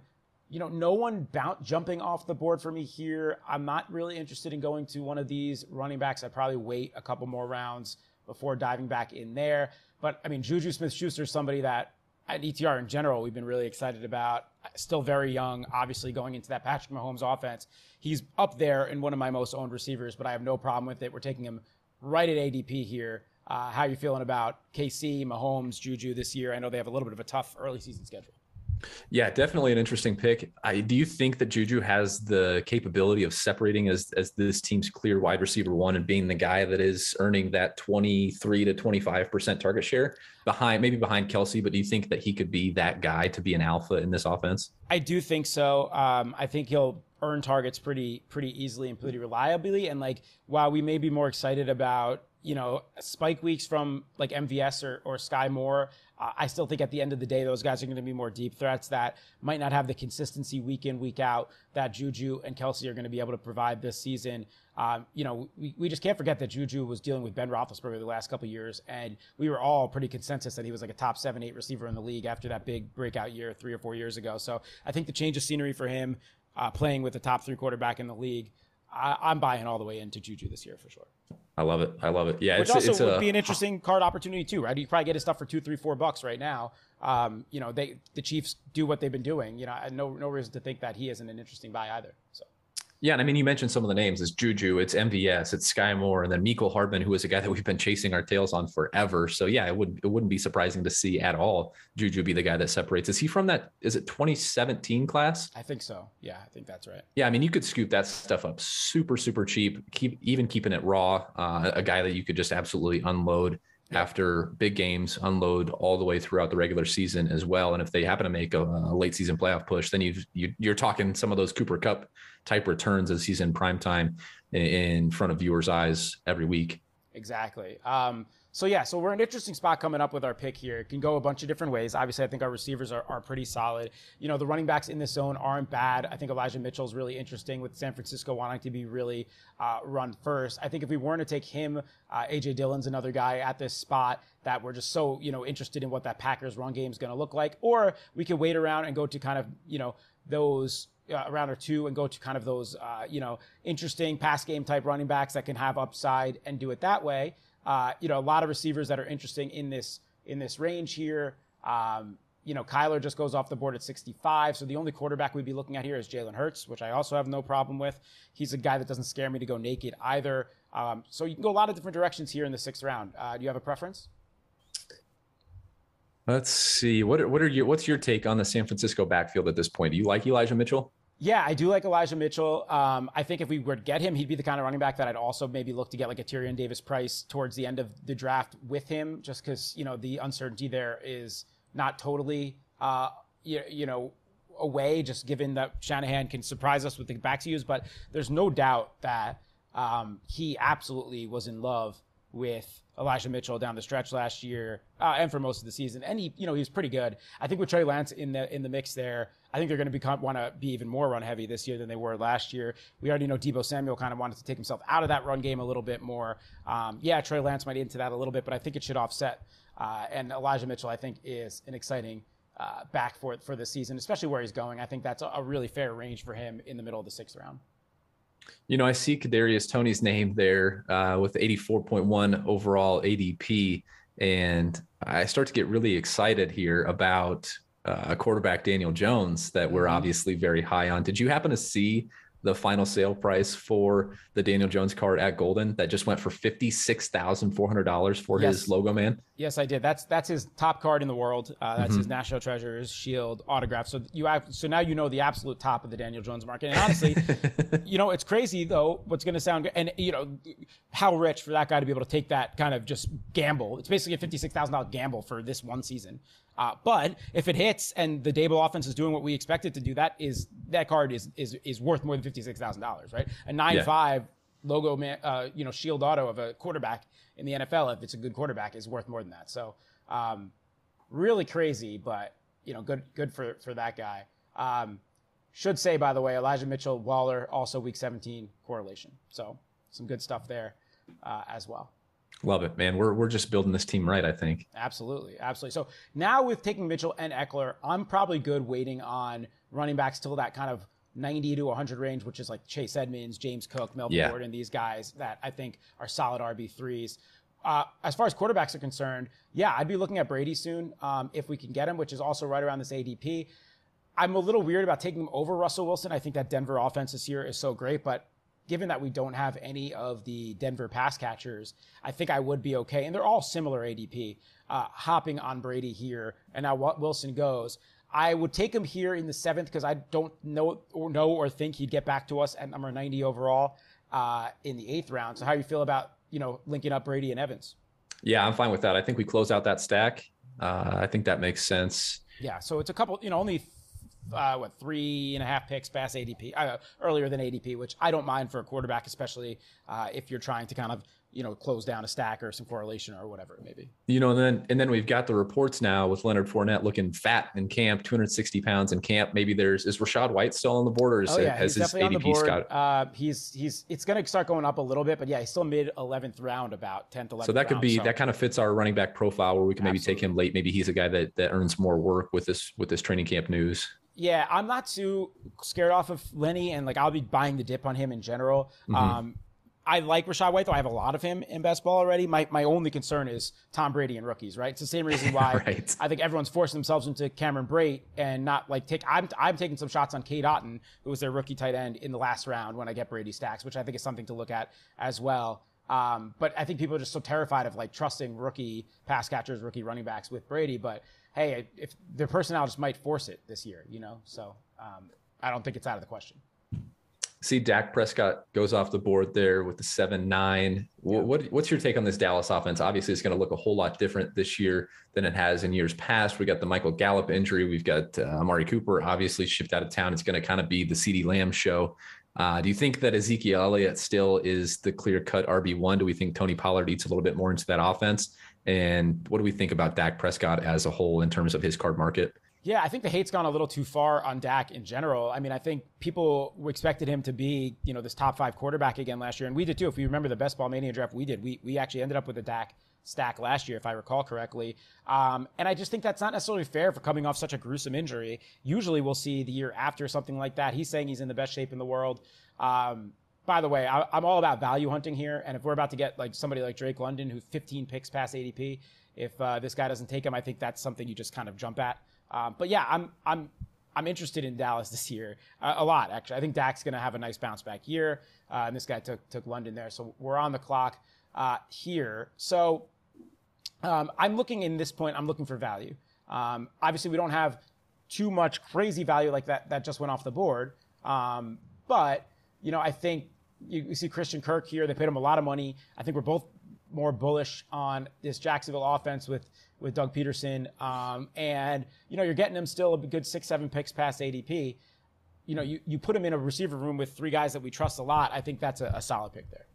S2: you know, no one bounce, jumping off the board for me here. I'm not really interested in going to one of these running backs. I'd probably wait a couple more rounds before diving back in there. But I mean, Juju Smith Schuster is somebody that at ETR in general, we've been really excited about. Still very young, obviously going into that Patrick Mahomes offense. He's up there in one of my most owned receivers, but I have no problem with it. We're taking him right at ADP here. Uh, how are you feeling about KC, Mahomes, Juju this year? I know they have a little bit of a tough early season schedule.
S1: Yeah, definitely an interesting pick. I, do you think that Juju has the capability of separating as as this team's clear wide receiver one and being the guy that is earning that 23 to 25% target share behind maybe behind Kelce? but do you think that he could be that guy to be an alpha in this offense?
S2: I do think so. Um, I think he'll earn targets pretty pretty easily and pretty reliably. And like while we may be more excited about you know spike weeks from like MVS or, or Skyy Moore, I still think at the end of the day, those guys are going to be more deep threats that might not have the consistency week in, week out that Juju and Kelce are going to be able to provide this season. Um, you know, we, we just can't forget that Juju was dealing with Ben Roethlisberger the last couple years, and we were all pretty consensus that he was like a top seven, eight receiver in the league after that big breakout year three or four years ago. So I think the change of scenery for him, uh, playing with the top three quarterback in the league, I, am buying all the way into Juju this year for sure.
S1: I love it. I love it. Yeah,
S2: which it's, also it's would a, be an interesting card opportunity too, right? You probably get his stuff for two, three, four bucks right now. Um, you know, they the Chiefs do what they've been doing. You know, no no reason to think that he isn't an interesting buy either. So.
S1: Yeah, and I mean, you mentioned some of the names. It's Juju, it's MVS, it's Skyy Moore, and then Mecole Hardman, who is a guy that we've been chasing our tails on forever. So yeah, it would it wouldn't be surprising to see at all Juju be the guy that separates. Is he from that? Is it 2017 class?
S2: I think so. Yeah, I think that's right.
S1: Yeah, I mean, you could scoop that stuff up super super cheap. Keep even keeping it raw. Uh, a guy that you could just absolutely unload after big games, unload all the way throughout the regular season as well. And if they happen to make a, a late season playoff push, then you've, you, you are talking some of those Cooper Kupp type returns as he's in prime time in, in front of viewers' eyes every week.
S2: Exactly. Um, so yeah, so we're in an interesting spot coming up with our pick here. It can go a bunch of different ways. Obviously, I think our receivers are, are pretty solid. You know, the running backs in this zone aren't bad. I think Elijah Mitchell is really interesting with San Francisco wanting to be really uh, run first. I think if we weren't to take him, uh, AJ Dillon's another guy at this spot that we're just so you know interested in what that Packers run game is going to look like. Or we could wait around and go to kind of you know those uh, round or two and go to kind of those uh, you know interesting pass game type running backs that can have upside and do it that way. Uh, you know, a lot of receivers that are interesting in this in this range here. Um, you know, Kyler just goes off the board at 65. So the only quarterback we'd be looking at here is Jalen Hurts, which I also have no problem with. He's a guy that doesn't scare me to go naked either. Um, so you can go a lot of different directions here in the sixth round. Uh, do you have a preference?
S1: Let's see. What what are your what's your take on the San Francisco backfield at this point? Do you like Elijah Mitchell?
S2: Yeah, I do like Elijah Mitchell. Um, I think if we were to get him, he'd be the kind of running back that I'd also maybe look to get like a Tyrion Davis Price towards the end of the draft with him, just because you know the uncertainty there is not totally uh, you, you know away, just given that Shanahan can surprise us with the backs he used. But there's no doubt that um, he absolutely was in love with Elijah Mitchell down the stretch last year uh, and for most of the season. And he, you know, he was pretty good. I think with Trey Lance in the in the mix there, I think they're going to want to be even more run heavy this year than they were last year. We already know Deebo Samuel kind of wanted to take himself out of that run game a little bit more. Um, yeah, Trey Lance might into that a little bit, but I think it should offset. Uh, and Elijah Mitchell, I think, is an exciting uh, back for for the season, especially where he's going. I think that's a really fair range for him in the middle of the sixth round.
S1: You know, I see Kadarius Toney's name there uh, with 84.1 overall ADP, and I start to get really excited here about uh, quarterback Daniel Jones that we're mm-hmm. obviously very high on. Did you happen to see the final sale price for the Daniel Jones card at Goldin that just went for fifty six thousand four hundred dollars for yes. his logo man.
S2: Yes, I did. That's that's his top card in the world. Uh, that's mm-hmm. his National Treasures Shield autograph. So you have so now you know the absolute top of the Daniel Jones market. And honestly, you know it's crazy though. What's going to sound good, and you know how rich for that guy to be able to take that kind of just gamble. It's basically a fifty six thousand dollar gamble for this one season. Uh, but if it hits and the Daboll offense is doing what we expect it to do, that is that card is is is worth more than fifty six thousand dollars, right? A nine yeah. five logo, man, uh, you know, shield auto of a quarterback in the NFL, if it's a good quarterback, is worth more than that. So, um, really crazy, but you know, good good for for that guy. Um, should say, by the way, Elijah Mitchell, Waller, also week 17 correlation. So some good stuff there uh, as well.
S1: Love it, man. We're, we're just building this team right, I think.
S2: Absolutely. Absolutely. So now with taking Mitchell and Ekeler, I'm probably good waiting on running backs till that kind of 90 to 100 range, which is like Chase Edmonds, James Cook, Melvin yeah. Gordon, these guys that I think are solid RB3s. Uh, as far as quarterbacks are concerned, yeah, I'd be looking at Brady soon um, if we can get him, which is also right around this ADP. I'm a little weird about taking him over Russell Wilson. I think that Denver offense this year is so great, but given that we don't have any of the Denver pass catchers, I think I would be okay. And they're all similar ADP. Uh, hopping on Brady here, and now what Wilson goes. I would take him here in the seventh because I don't know or know or think he'd get back to us at number 90 overall uh, in the eighth round. So how do you feel about you know linking up Brady and Evans?
S1: Yeah, I'm fine with that. I think we close out that stack. Uh, I think that makes sense.
S2: Yeah, so it's a couple, you know, only uh, what three and a half picks past ADP uh, earlier than ADP, which I don't mind for a quarterback, especially uh, if you're trying to kind of you know close down a stack or some correlation or whatever it may be.
S1: You know, and then and then we've got the reports now with Leonard Fournette looking fat in camp, 260 pounds in camp. Maybe there's is Rachaad White still on the board, or is, oh, yeah, has his ADP
S2: Scott? Uh, he's he's it's going to start going up a little bit, but yeah, he's still mid 11th round, about 10th 11th.
S1: So that could
S2: round,
S1: be
S2: so.
S1: that kind of fits our running back profile where we can maybe Absolutely. take him late. Maybe he's a guy that that earns more work with this with this training camp news
S2: yeah, I'm not too scared off of Lenny, and like I'll be buying the dip on him in general. Mm-hmm. Um, I like Rachaad White, though I have a lot of him in best ball already. My my only concern is Tom Brady and rookies, right? It's the same reason why right. I think everyone's forcing themselves into Cameron Brate and not like take. I'm I'm taking some shots on Cade Otton, who was their rookie tight end in the last round when I get Brady stacks, which I think is something to look at as well. Um, but I think people are just so terrified of like trusting rookie pass catchers, rookie running backs with Brady. But hey, if their personnel just might force it this year, you know, so um, I don't think it's out of the question
S1: see Dak Prescott goes off the board there with the seven nine. What, what, what's your take on this Dallas offense? Obviously, it's going to look a whole lot different this year than it has in years past. We got the Michael Gallup injury. We've got uh, Amari Cooper obviously shipped out of town. It's going to kind of be the CeeDee Lamb show. Uh, do you think that Ezekiel Elliott still is the clear cut RB one? Do we think Tony Pollard eats a little bit more into that offense? And what do we think about Dak Prescott as a whole in terms of his card market?
S2: Yeah, I think the hate's gone a little too far on Dak in general. I mean, I think people expected him to be, you know, this top five quarterback again last year, and we did too. If you remember the best ball mania draft, we did. We we actually ended up with a Dak stack last year, if I recall correctly. Um, and I just think that's not necessarily fair for coming off such a gruesome injury. Usually, we'll see the year after something like that. He's saying he's in the best shape in the world. Um, by the way, I, am all about value hunting here, and if we're about to get like somebody like Drake London, who 15 picks past ADP, if uh, this guy doesn't take him, I think that's something you just kind of jump at. Um, but yeah, I'm I'm I'm interested in Dallas this year uh, a lot actually. I think Dak's going to have a nice bounce back year, uh, and this guy took took London there, so we're on the clock uh, here. So um, I'm looking in this point. I'm looking for value. Um, obviously, we don't have too much crazy value like that that just went off the board, um, but you know I think you, you see Christian Kirk here. They paid him a lot of money. I think we're both more bullish on this Jacksonville offense with with Doug Pederson. Um, and, you know, you're getting him still a good six, seven picks past ADP. You know, you, you put him in a receiver room with three guys that we trust a lot. I think that's a, a solid pick there.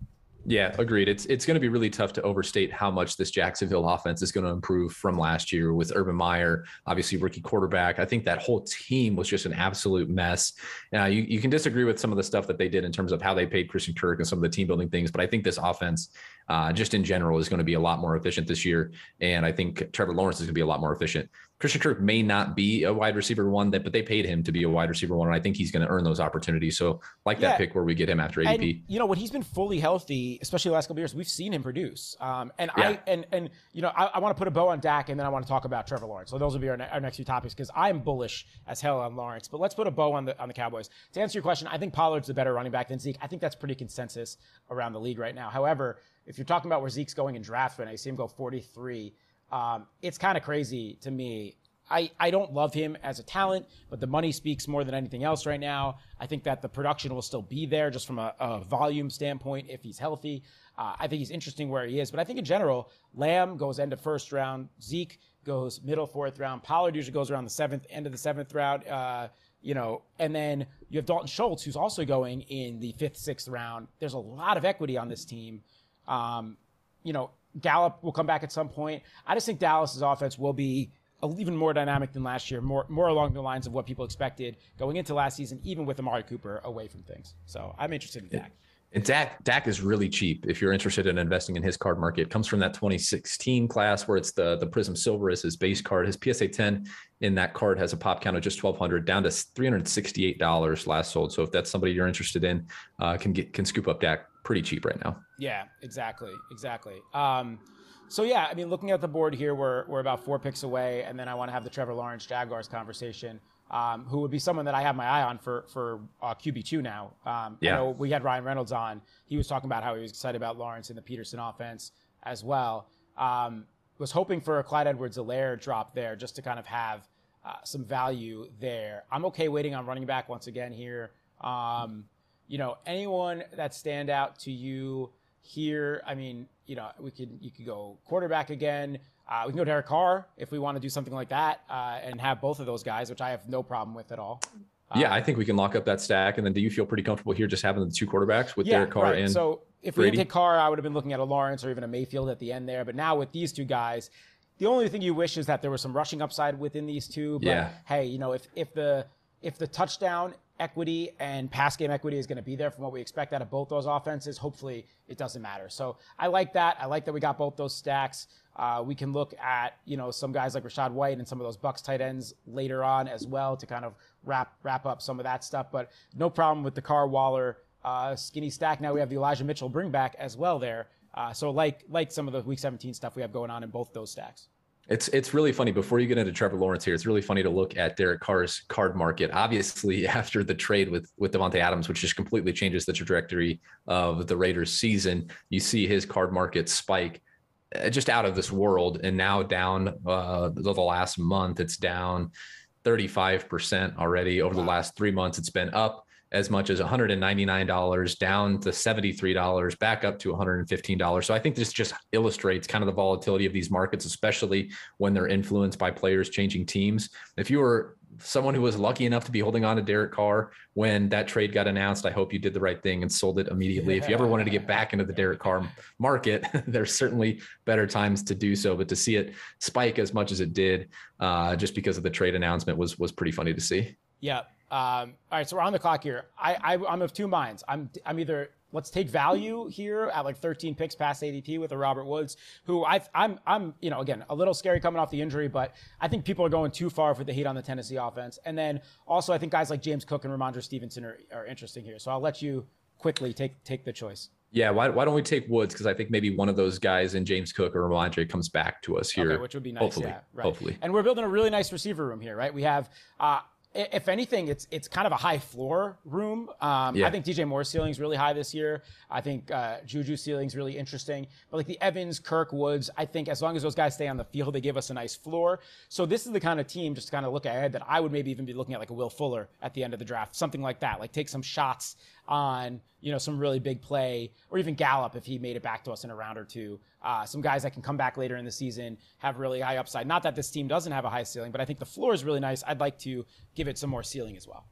S1: Yeah, agreed. It's it's going to be really tough to overstate how much this Jacksonville offense is going to improve from last year with Urban Meyer, obviously rookie quarterback. I think that whole team was just an absolute mess. Now you, you can disagree with some of the stuff that they did in terms of how they paid Christian Kirk and some of the team building things, but I think this offense, uh, just in general, is going to be a lot more efficient this year. And I think Trevor Lawrence is going to be a lot more efficient. Christian Kirk may not be a wide receiver one, that but they paid him to be a wide receiver one, and I think he's going to earn those opportunities. So, like yeah. that pick where we get him after ADP.
S2: And, you know, when he's been fully healthy, especially the last couple years, we've seen him produce. Um, and yeah. I and and you know, I, I want to put a bow on Dak, and then I want to talk about Trevor Lawrence. So those will be our, our next few topics because I'm bullish as hell on Lawrence. But let's put a bow on the on the Cowboys. To answer your question, I think Pollard's the better running back than Zeke. I think that's pretty consensus around the league right now. However, if you're talking about where Zeke's going in draft, when I see him go 43. Um, it's kind of crazy to me I, I don't love him as a talent, but the money speaks more than anything else right now. I think that the production will still be there just from a, a volume standpoint if he's healthy. Uh, I think he's interesting where he is, but I think in general, Lamb goes end of first round, Zeke goes middle fourth round, Pollard usually goes around the seventh end of the seventh round. Uh, you know, and then you have Dalton Schultz, who's also going in the fifth, sixth round. There's a lot of equity on this team. Um, you know, Gallup will come back at some point. I just think Dallas's offense will be even more dynamic than last year, more more along the lines of what people expected going into last season, even with Amari Cooper away from things. So I'm interested in Dak.
S1: And Dak, Dak is really cheap if you're interested in investing in his card market. It comes from that 2016 class where it's the the Prism Silver is his base card. His PSA 10 in that card has a pop count of just 1,200, down to 368 dollars last sold. So if that's somebody you're interested in, uh, can get can scoop up Dak pretty cheap right now.
S2: Yeah, exactly, exactly. Um, so yeah, I mean, looking at the board here, we're we're about four picks away, and then I want to have the Trevor Lawrence Jaguars conversation, um, who would be someone that I have my eye on for for uh, QB two now. Um, yeah. we had Ryan Reynolds on. He was talking about how he was excited about Lawrence in the Pederson offense as well. Um, was hoping for a Clyde Edwards-Helaire drop there just to kind of have uh, some value there. I'm okay waiting on running back once again here. Um, you know, anyone that stand out to you here? I mean, you know, we could you could go quarterback again. Uh, we can go Derek Carr if we want to do something like that uh, and have both of those guys, which I have no problem with at all.
S1: Yeah, I think we can lock up that stack. And then, do you feel pretty comfortable here just having the two quarterbacks with yeah, Derek Carr right. and
S2: so if Brady? we didn't take Carr, I would have been looking at a Lawrence or even a Mayfield at the end there. But now with these two guys, the only thing you wish is that there was some rushing upside within these two. But yeah. hey, you know, if if the if the touchdown equity and pass game equity is going to be there from what we expect out of both those offenses. Hopefully, it doesn't matter. So I like that. I like that we got both those stacks. Uh, we can look at you know some guys like Rachaad White and some of those Bucks tight ends later on as well to kind of wrap wrap up some of that stuff. But no problem with the Carr Waller uh, skinny stack. Now we have the Elijah Mitchell bring back as well there. Uh, so like like some of the Week 17 stuff we have going on in both those stacks.
S1: It's it's really funny. Before you get into Trevor Lawrence here, it's really funny to look at Derek Carr's card market. Obviously, after the trade with with Davante Adams, which just completely changes the trajectory of the Raiders' season, you see his card market spike uh, just out of this world. And now down uh, the last month, it's down 35% already. Over wow. the last three months, it's been up as much as $199 down to $73 back up to $115 so i think this just illustrates kind of the volatility of these markets especially when they're influenced by players changing teams if you were someone who was lucky enough to be holding on to Derek Carr when that trade got announced, I hope you did the right thing and sold it immediately. Yeah. If you ever wanted to get back into the Derek Carr market, there's certainly better times to do so. But to see it spike as much as it did, uh, just because of the trade announcement, was was pretty funny to see.
S2: Yeah, um, all right, so we're on the clock here. I, I am of two minds. I'm I'm either let's take value here at like 13 picks past ADP with a Robert Woods, who I I'm I'm you know again a little scary coming off the injury, but I think people are going too far for the heat on the Tennessee offense. And then also I think guys like James Cook and Rhamondre Stevenson are, are interesting here. So I'll let you quickly take take the choice.
S1: Yeah, why, why don't we take Woods? Because I think maybe one of those guys in James Cook or Rhamondre comes back to us here,
S2: okay, which would be nice.
S1: Hopefully,
S2: yeah, right.
S1: hopefully.
S2: And we're building a really nice receiver room here, right? We have uh, if anything, it's it's kind of a high floor room. Um, yeah. I think DJ Moore's ceiling is really high this year. I think uh, Juju's ceiling is really interesting. But like the Evans, Kirk, Woods, I think as long as those guys stay on the field, they give us a nice floor. So this is the kind of team, just to kind of look ahead, that I would maybe even be looking at like a Will Fuller at the end of the draft, something like that. Like take some shots on you know some really big play, or even Gallup if he made it back to us in a round or two. Uh, some guys that can come back later in the season have really high upside. Not that this team doesn't have a high ceiling, but I think the floor is really nice. I'd like to give it some more ceiling as well.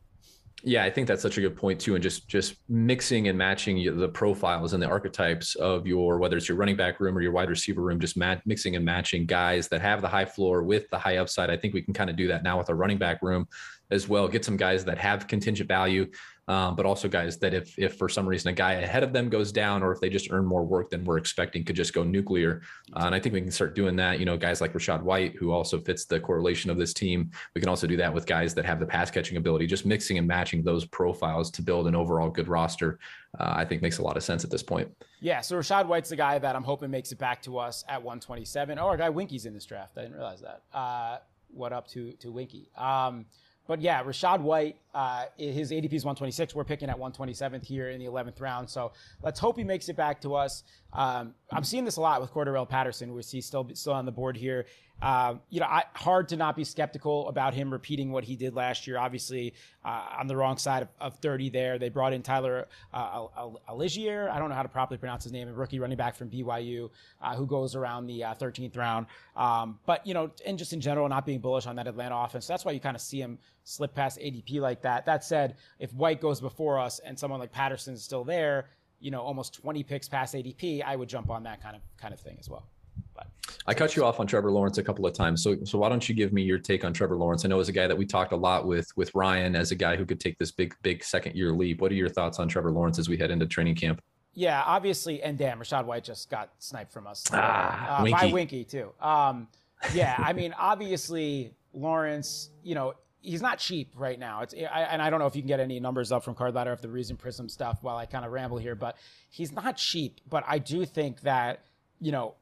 S1: Yeah, I think that's such a good point too, and just just mixing and matching the profiles and the archetypes of your whether it's your running back room or your wide receiver room, just mat- mixing and matching guys that have the high floor with the high upside. I think we can kind of do that now with our running back room as well. Get some guys that have contingent value um, but also guys that if if for some reason a guy ahead of them goes down or if they just earn more work than we're expecting could just go nuclear. Uh, and i think we can start doing that you know guys like rachaad white who also fits the correlation of this team. We can also do that with guys that have the pass catching ability just mixing and matching those profiles to build an overall good roster. Uh, i think makes a lot of sense at this point.
S2: Yeah so rachaad white's the guy that i'm hoping makes it back to us at 127 oh our guy winky's in this draft. I didn't realize that. Uh, what up to to winky? Um, but yeah, Rachaad White, uh, his ADP is 126. We're picking at 127th here in the 11th round. So let's hope he makes it back to us. Um, I'm seeing this a lot with Cordarrelle Patterson, which he's still still on the board here. Uh, you know, I, hard to not be skeptical about him repeating what he did last year. Obviously, uh, on the wrong side of, of, 30 there. They brought in Tyler uh, Allgeier. I don't know how to properly pronounce his name, a rookie running back from BYU uh, who goes around the 13th uh, round. Um, but, you know, and just in general, not being bullish on that Atlanta offense. That's why you kind of see him slip past ADP like that. That said, if White goes before us and someone like Patterson's still there, you know, almost 20 picks past ADP, I would jump on that kind of kind of thing as well.
S1: But I cut you off on Trevor Lawrence a couple of times. So so why don't you give me your take on Trevor Lawrence? I know as a guy that we talked a lot with with Ryan as a guy who could take this big big second year leap. What are your thoughts on Trevor Lawrence as we head into training camp?
S2: Yeah, obviously, and damn, Rachaad White just got sniped from us
S1: ah,
S2: uh,
S1: Winky.
S2: by Winky too. Um, yeah, I mean, obviously Lawrence, you know, he's not cheap right now. It's I, and I don't know if you can get any numbers up from Card Ladder of the Reason Prism stuff while I kind of ramble here, but he's not cheap. But I do think that you know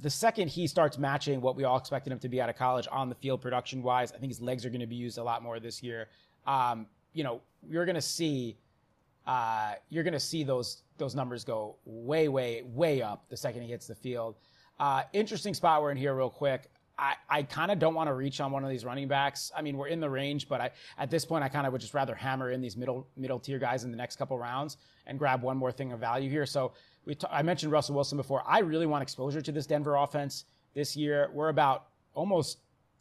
S2: the second he starts matching what we all expected him to be out of college on the field production wise, I think his legs are going to be used a lot more this year. Um, you know, you're going to see, uh, you're going to see those those numbers go way, way, way up the second he hits the field. Uh, interesting spot we're in here, real quick. I, I kind of don't want to reach on one of these running backs. I mean, we're in the range, but I, at this point, I kind of would just rather hammer in these middle middle tier guys in the next couple rounds and grab one more thing of value here. So we t- I mentioned Russell Wilson before. I really want exposure to this Denver offense this year. We're about almost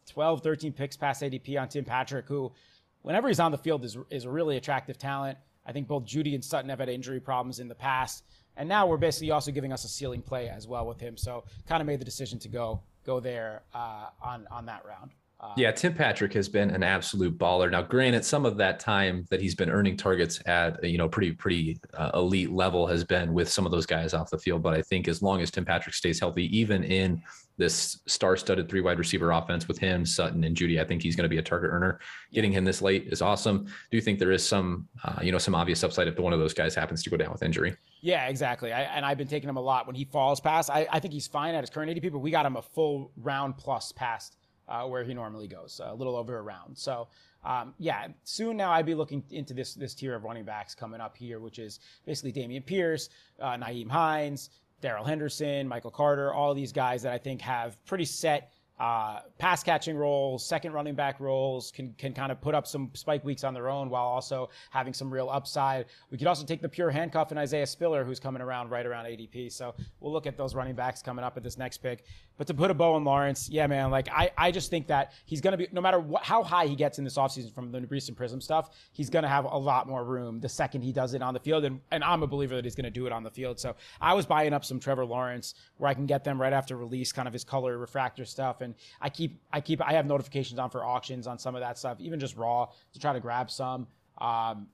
S2: 12, 13 picks past ADP on Tim Patrick, who, whenever he's on the field, is, is a really attractive talent. I think both Jeudy and Sutton have had injury problems in the past. And now we're basically also giving us a ceiling play as well with him. So kind of made the decision to go go there uh, on on that round.
S1: Yeah, Tim Patrick has been an absolute baller. Now, granted, some of that time that he's been earning targets at you know pretty pretty uh, elite level has been with some of those guys off the field. But I think as long as Tim Patrick stays healthy, even in this star-studded three wide receiver offense with him, Sutton, and Jeudy, I think he's going to be a target earner. Getting him this late is awesome. Do you think there is some uh, you know some obvious upside if one of those guys happens to go down with injury?
S2: Yeah, exactly. I, and I've been taking him a lot when he falls past. I, I think he's fine at his current ADP, but we got him a full round plus past uh, where he normally goes, a little over a round. So um, yeah, soon now I'd be looking into this this tier of running backs coming up here, which is basically Dameon Pierce, uh, Nyheim Hines, Darrell Henderson, Michael Carter, all these guys that I think have pretty set uh, pass catching roles, second running back roles, can can kind of put up some spike weeks on their own while also having some real upside. We could also take the pure handcuff and Isaiah Spiller, who's coming around right around ADP. So we'll look at those running backs coming up at this next pick. But to put a bow on Lawrence, yeah, man, like I, I just think that he's going to be, no matter what, how high he gets in this offseason from the recent Prism stuff, he's going to have a lot more room the second he does it on the field. And, and I'm a believer that he's going to do it on the field. So I was buying up some Trevor Lawrence where I can get them right after release, kind of his color refractor stuff. And I keep, I keep, I have notifications on for auctions on some of that stuff, even just raw to try to grab some. Um,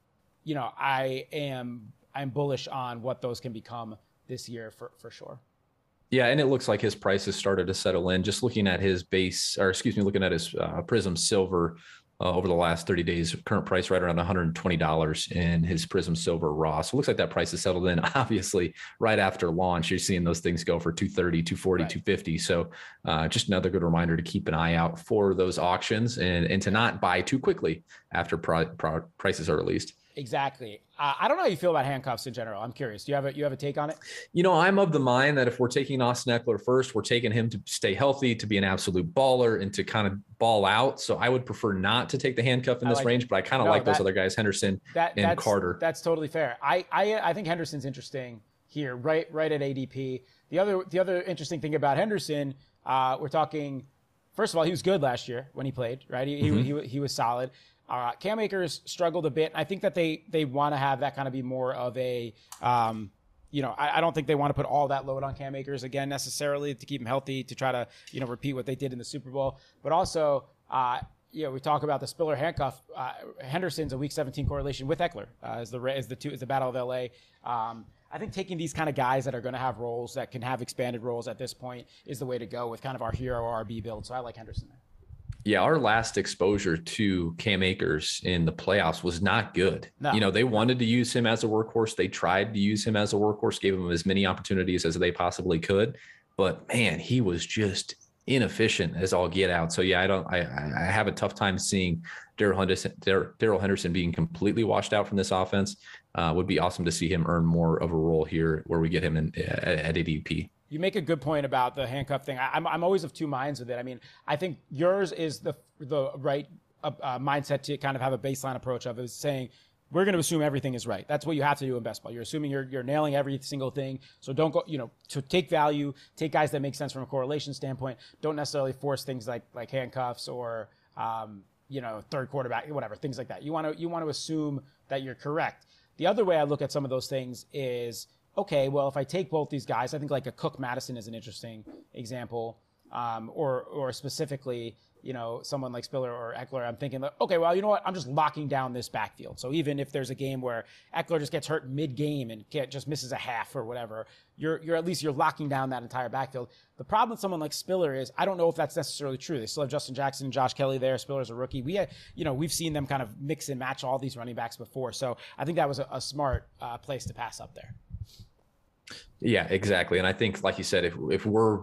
S2: you know, I am, I'm bullish on what those can become this year for, for sure.
S1: Yeah, and it looks like his price has started to settle in. Just looking at his base, or excuse me, looking at his uh, Prism Silver uh, over the last 30 days, current price right around $120 in his Prism Silver Raw. So it looks like that price has settled in. Obviously, right after launch, you're seeing those things go for 230, 240, right. 250. So uh, just another good reminder to keep an eye out for those auctions and, and to not buy too quickly after pri- pri- prices are released.
S2: Exactly. Uh, I don't know how you feel about handcuffs in general. I'm curious. Do you have a you have a take on it?
S1: You know, I'm of the mind that if we're taking Austin Ekeler first, we're taking him to stay healthy, to be an absolute baller, and to kind of ball out. So I would prefer not to take the handcuff in this like range, it. but I kind of no, like that, those other guys, Henderson that, and
S2: that's,
S1: Carter.
S2: That's totally fair. I, I I think Henderson's interesting here, right right at ADP. The other the other interesting thing about Henderson, uh, we're talking. First of all, he was good last year when he played, right? He, mm-hmm. he, he, he was solid. Uh, Cam Akers struggled a bit. I think that they they want to have that kind of be more of a, um, you know, I, I, don't think they want to put all that load on Cam Akers again necessarily to keep him healthy to try to you know repeat what they did in the Super Bowl. But also, uh, you know, we talk about the Spiller handcuff. Uh, Henderson's a Week 17 correlation with Ekeler uh, as the as the two as the Battle of LA. Um, I think taking these kind of guys that are going to have roles that can have expanded roles at this point is the way to go with kind of our hero RB build. So I like Henderson there.
S1: Yeah, our last exposure to Cam Akers in the playoffs was not good. No. You know, they wanted to use him as a workhorse. They tried to use him as a workhorse, gave him as many opportunities as they possibly could. But man, he was just inefficient as all get out. So yeah, I don't. I I have a tough time seeing Darrell Henderson, Darrell Henderson being completely washed out from this offense. Uh, would be awesome to see him earn more of a role here, where we get him in at, at ADP
S2: you make a good point about the handcuff thing. I, am I'm, I'm always of two minds with it. I mean, I think yours is the the right uh, uh, mindset to kind of have a baseline approach of is saying we're going to assume everything is right. That's what you have to do in baseball. You're assuming you're, you're nailing every single thing. So don't go, you know, to take value, take guys that make sense from a correlation standpoint. Don't necessarily force things like like handcuffs or um, you know third quarterback, whatever things like that. You want to you want to assume that you're correct. The other way I look at some of those things is okay, well, if I take both these guys, I think like a Cook Mattison is an interesting example, um, or or specifically, you know, someone like Spiller or Ekeler. I'm thinking, like, okay, well, you know what? I'm just locking down this backfield. So even if there's a game where Ekeler just gets hurt mid game and just misses a half or whatever, you're you're at least you're locking down that entire backfield. The problem with someone like Spiller is I don't know if that's necessarily true. They still have Justin Jackson and Josh Kelley there. Spiller's a rookie. We, you know, we've seen them kind of mix and match all these running backs before. So I think that was a, a smart uh, place to pass up there.
S1: Yeah, exactly. And I think, like you said, if if we're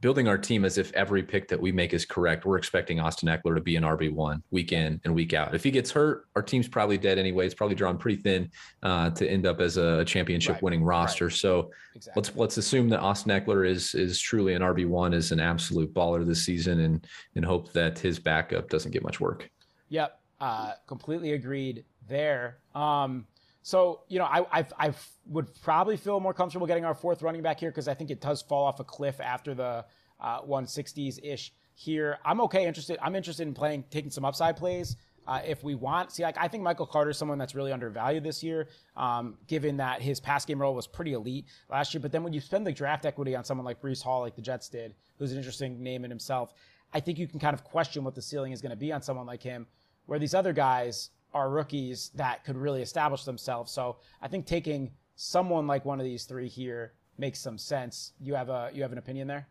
S1: building our team as if every pick that we make is correct, we're expecting Austin Ekeler to be an RB one week in and week out. If he gets hurt, our team's probably dead anyway. It's probably drawn pretty thin uh, to end up as a championship right. winning roster. Right. So exactly. let's let's assume that Austin Ekeler is is truly an RB one, is an absolute baller this season, and and hope that his backup doesn't get much work.
S2: Yep, uh, completely agreed there. Um, so, you know, I, I, I would probably feel more comfortable getting our fourth running back here because I think it does fall off a cliff after the uh, 160s ish here. I'm okay, interested. I'm interested in playing, taking some upside plays. Uh, if we want, see, like I think Michael Carter is someone that's really undervalued this year, um, given that his pass game role was pretty elite last year. But then when you spend the draft equity on someone like Breece Hall, like the Jets did, who's an interesting name in himself, I think you can kind of question what the ceiling is going to be on someone like him, where these other guys are rookies that could really establish themselves. So I think taking someone like one of these three here makes some sense. You have a you have an opinion there?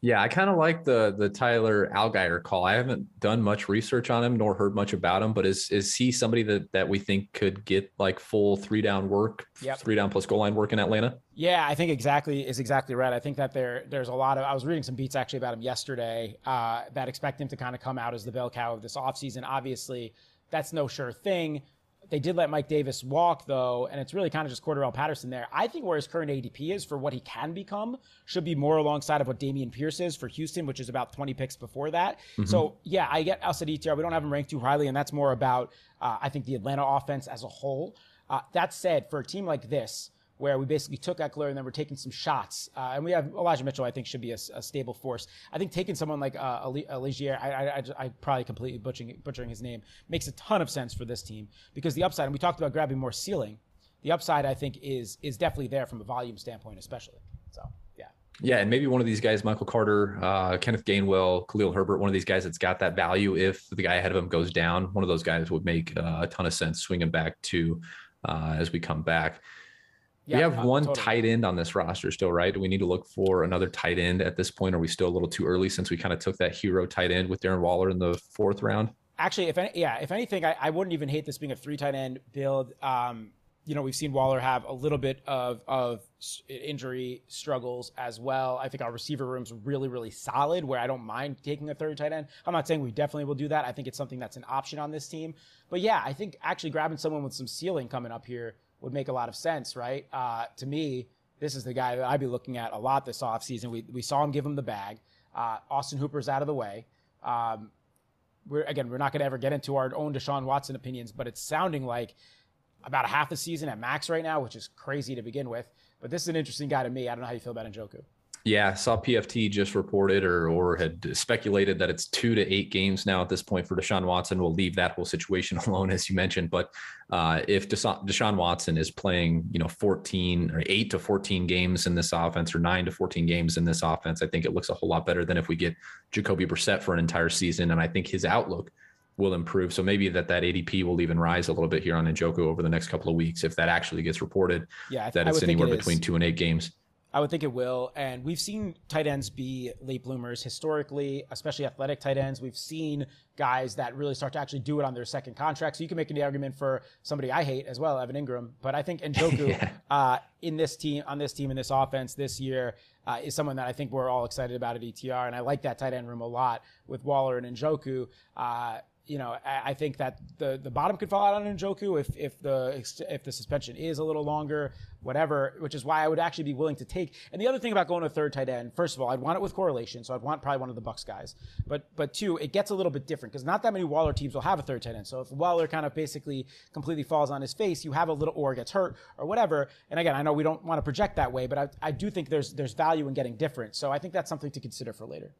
S1: Yeah, I kind of like the the Tyler Allgeier call. I haven't done much research on him nor heard much about him, but is is he somebody that that we think could get like full three down work, yep. three down plus goal line work in Atlanta?
S2: Yeah, I think exactly is exactly right. I think that there there's a lot of I was reading some beats actually about him yesterday uh, that expect him to kind of come out as the bell cow of this offseason. Obviously, that's no sure thing. They did let Mike Davis walk, though, and it's really kind of just Cordarrelle Patterson there. I think where his current ADP is for what he can become should be more alongside of what Dameon Pierce is for Houston, which is about 20 picks before that. Mm-hmm. So, yeah, I get at ETR. We don't have him ranked too highly, and that's more about, uh, I think, the Atlanta offense as a whole. Uh, that said, for a team like this, where we basically took Ekeler and then we're taking some shots. Uh, and we have Elijah Mitchell, I think, should be a, a stable force. I think taking someone like uh, Aligier, I, I, I, I, probably completely butchering, butchering his name, makes a ton of sense for this team because the upside, and we talked about grabbing more ceiling, the upside, I think, is is definitely there from a volume standpoint, especially. So, yeah.
S1: Yeah, and maybe one of these guys, Michael Carter, uh, Kenneth Gainwell, Khalil Herbert, one of these guys that's got that value. If the guy ahead of him goes down, one of those guys would make uh, a ton of sense swinging back to uh, as we come back. Yeah, we have one totally. tight end on this roster still, right? Do we need to look for another tight end at this point? Are we still a little too early since we kind of took that hero tight end with Darren Waller in the fourth round?
S2: Actually, if any, yeah, if anything, I, I wouldn't even hate this being a three tight end build. Um, you know, we've seen Waller have a little bit of of injury struggles as well. I think our receiver room's really, really solid. Where I don't mind taking a third tight end. I'm not saying we definitely will do that. I think it's something that's an option on this team. But yeah, I think actually grabbing someone with some ceiling coming up here would make a lot of sense, right? Uh, to me, this is the guy that I'd be looking at a lot this offseason. We, we saw him give him the bag. Uh, Austin Hooper's out of the way. Um, we're again, we're not going to ever get into our own Deshaun Watson opinions, but it's sounding like about a half a season at max right now, which is crazy to begin with. But this is an interesting guy to me. I don't know how you feel about Njoku.
S1: Yeah, saw PFT just reported or or had speculated that it's two to eight games now at this point for Deshaun Watson. We'll leave that whole situation alone, as you mentioned. But uh, if Deshaun Watson is playing, you know, 14 or eight to 14 games in this offense or nine to 14 games in this offense, I think it looks a whole lot better than if we get Jacoby Brissett for an entire season. And I think his outlook will improve. So maybe that that ADP will even rise a little bit here on Njoku over the next couple of weeks if that actually gets reported. Yeah, th- that it's anywhere it between two and eight games.
S2: I would think it will. And we've seen tight ends be late bloomers historically, especially athletic tight ends. We've seen guys that really start to actually do it on their second contract. So you can make an argument for somebody I hate as well, Evan Engram. But I think Njoku yeah. uh, in this team, on this team, in this offense this year, uh, is someone that I think we're all excited about at ETR. And I like that tight end room a lot with Waller and Njoku. Uh, you know, I think that the the bottom could fall out on Njoku if if the if the suspension is a little longer, whatever. Which is why I would actually be willing to take. And the other thing about going to third tight end, first of all, I'd want it with correlation, so I'd want probably one of the Bucks guys. But but two, it gets a little bit different because not that many Waller teams will have a third tight end. So if Waller kind of basically completely falls on his face, you have a little or gets hurt or whatever. And again, I know we don't want to project that way, but I, I do think there's there's value in getting different. So I think that's something to consider for later.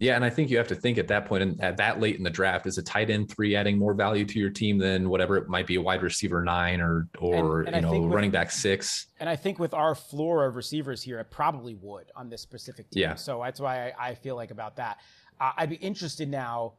S1: Yeah, and I think you have to think at that point and at that late in the draft, is a tight end three adding more value to your team than whatever it might be a wide receiver nine or or and, and you know running with, back six.
S2: And I think with our floor of receivers here, it probably would on this specific team. Yeah. So that's why I, I feel like about that. Uh, I'd be interested now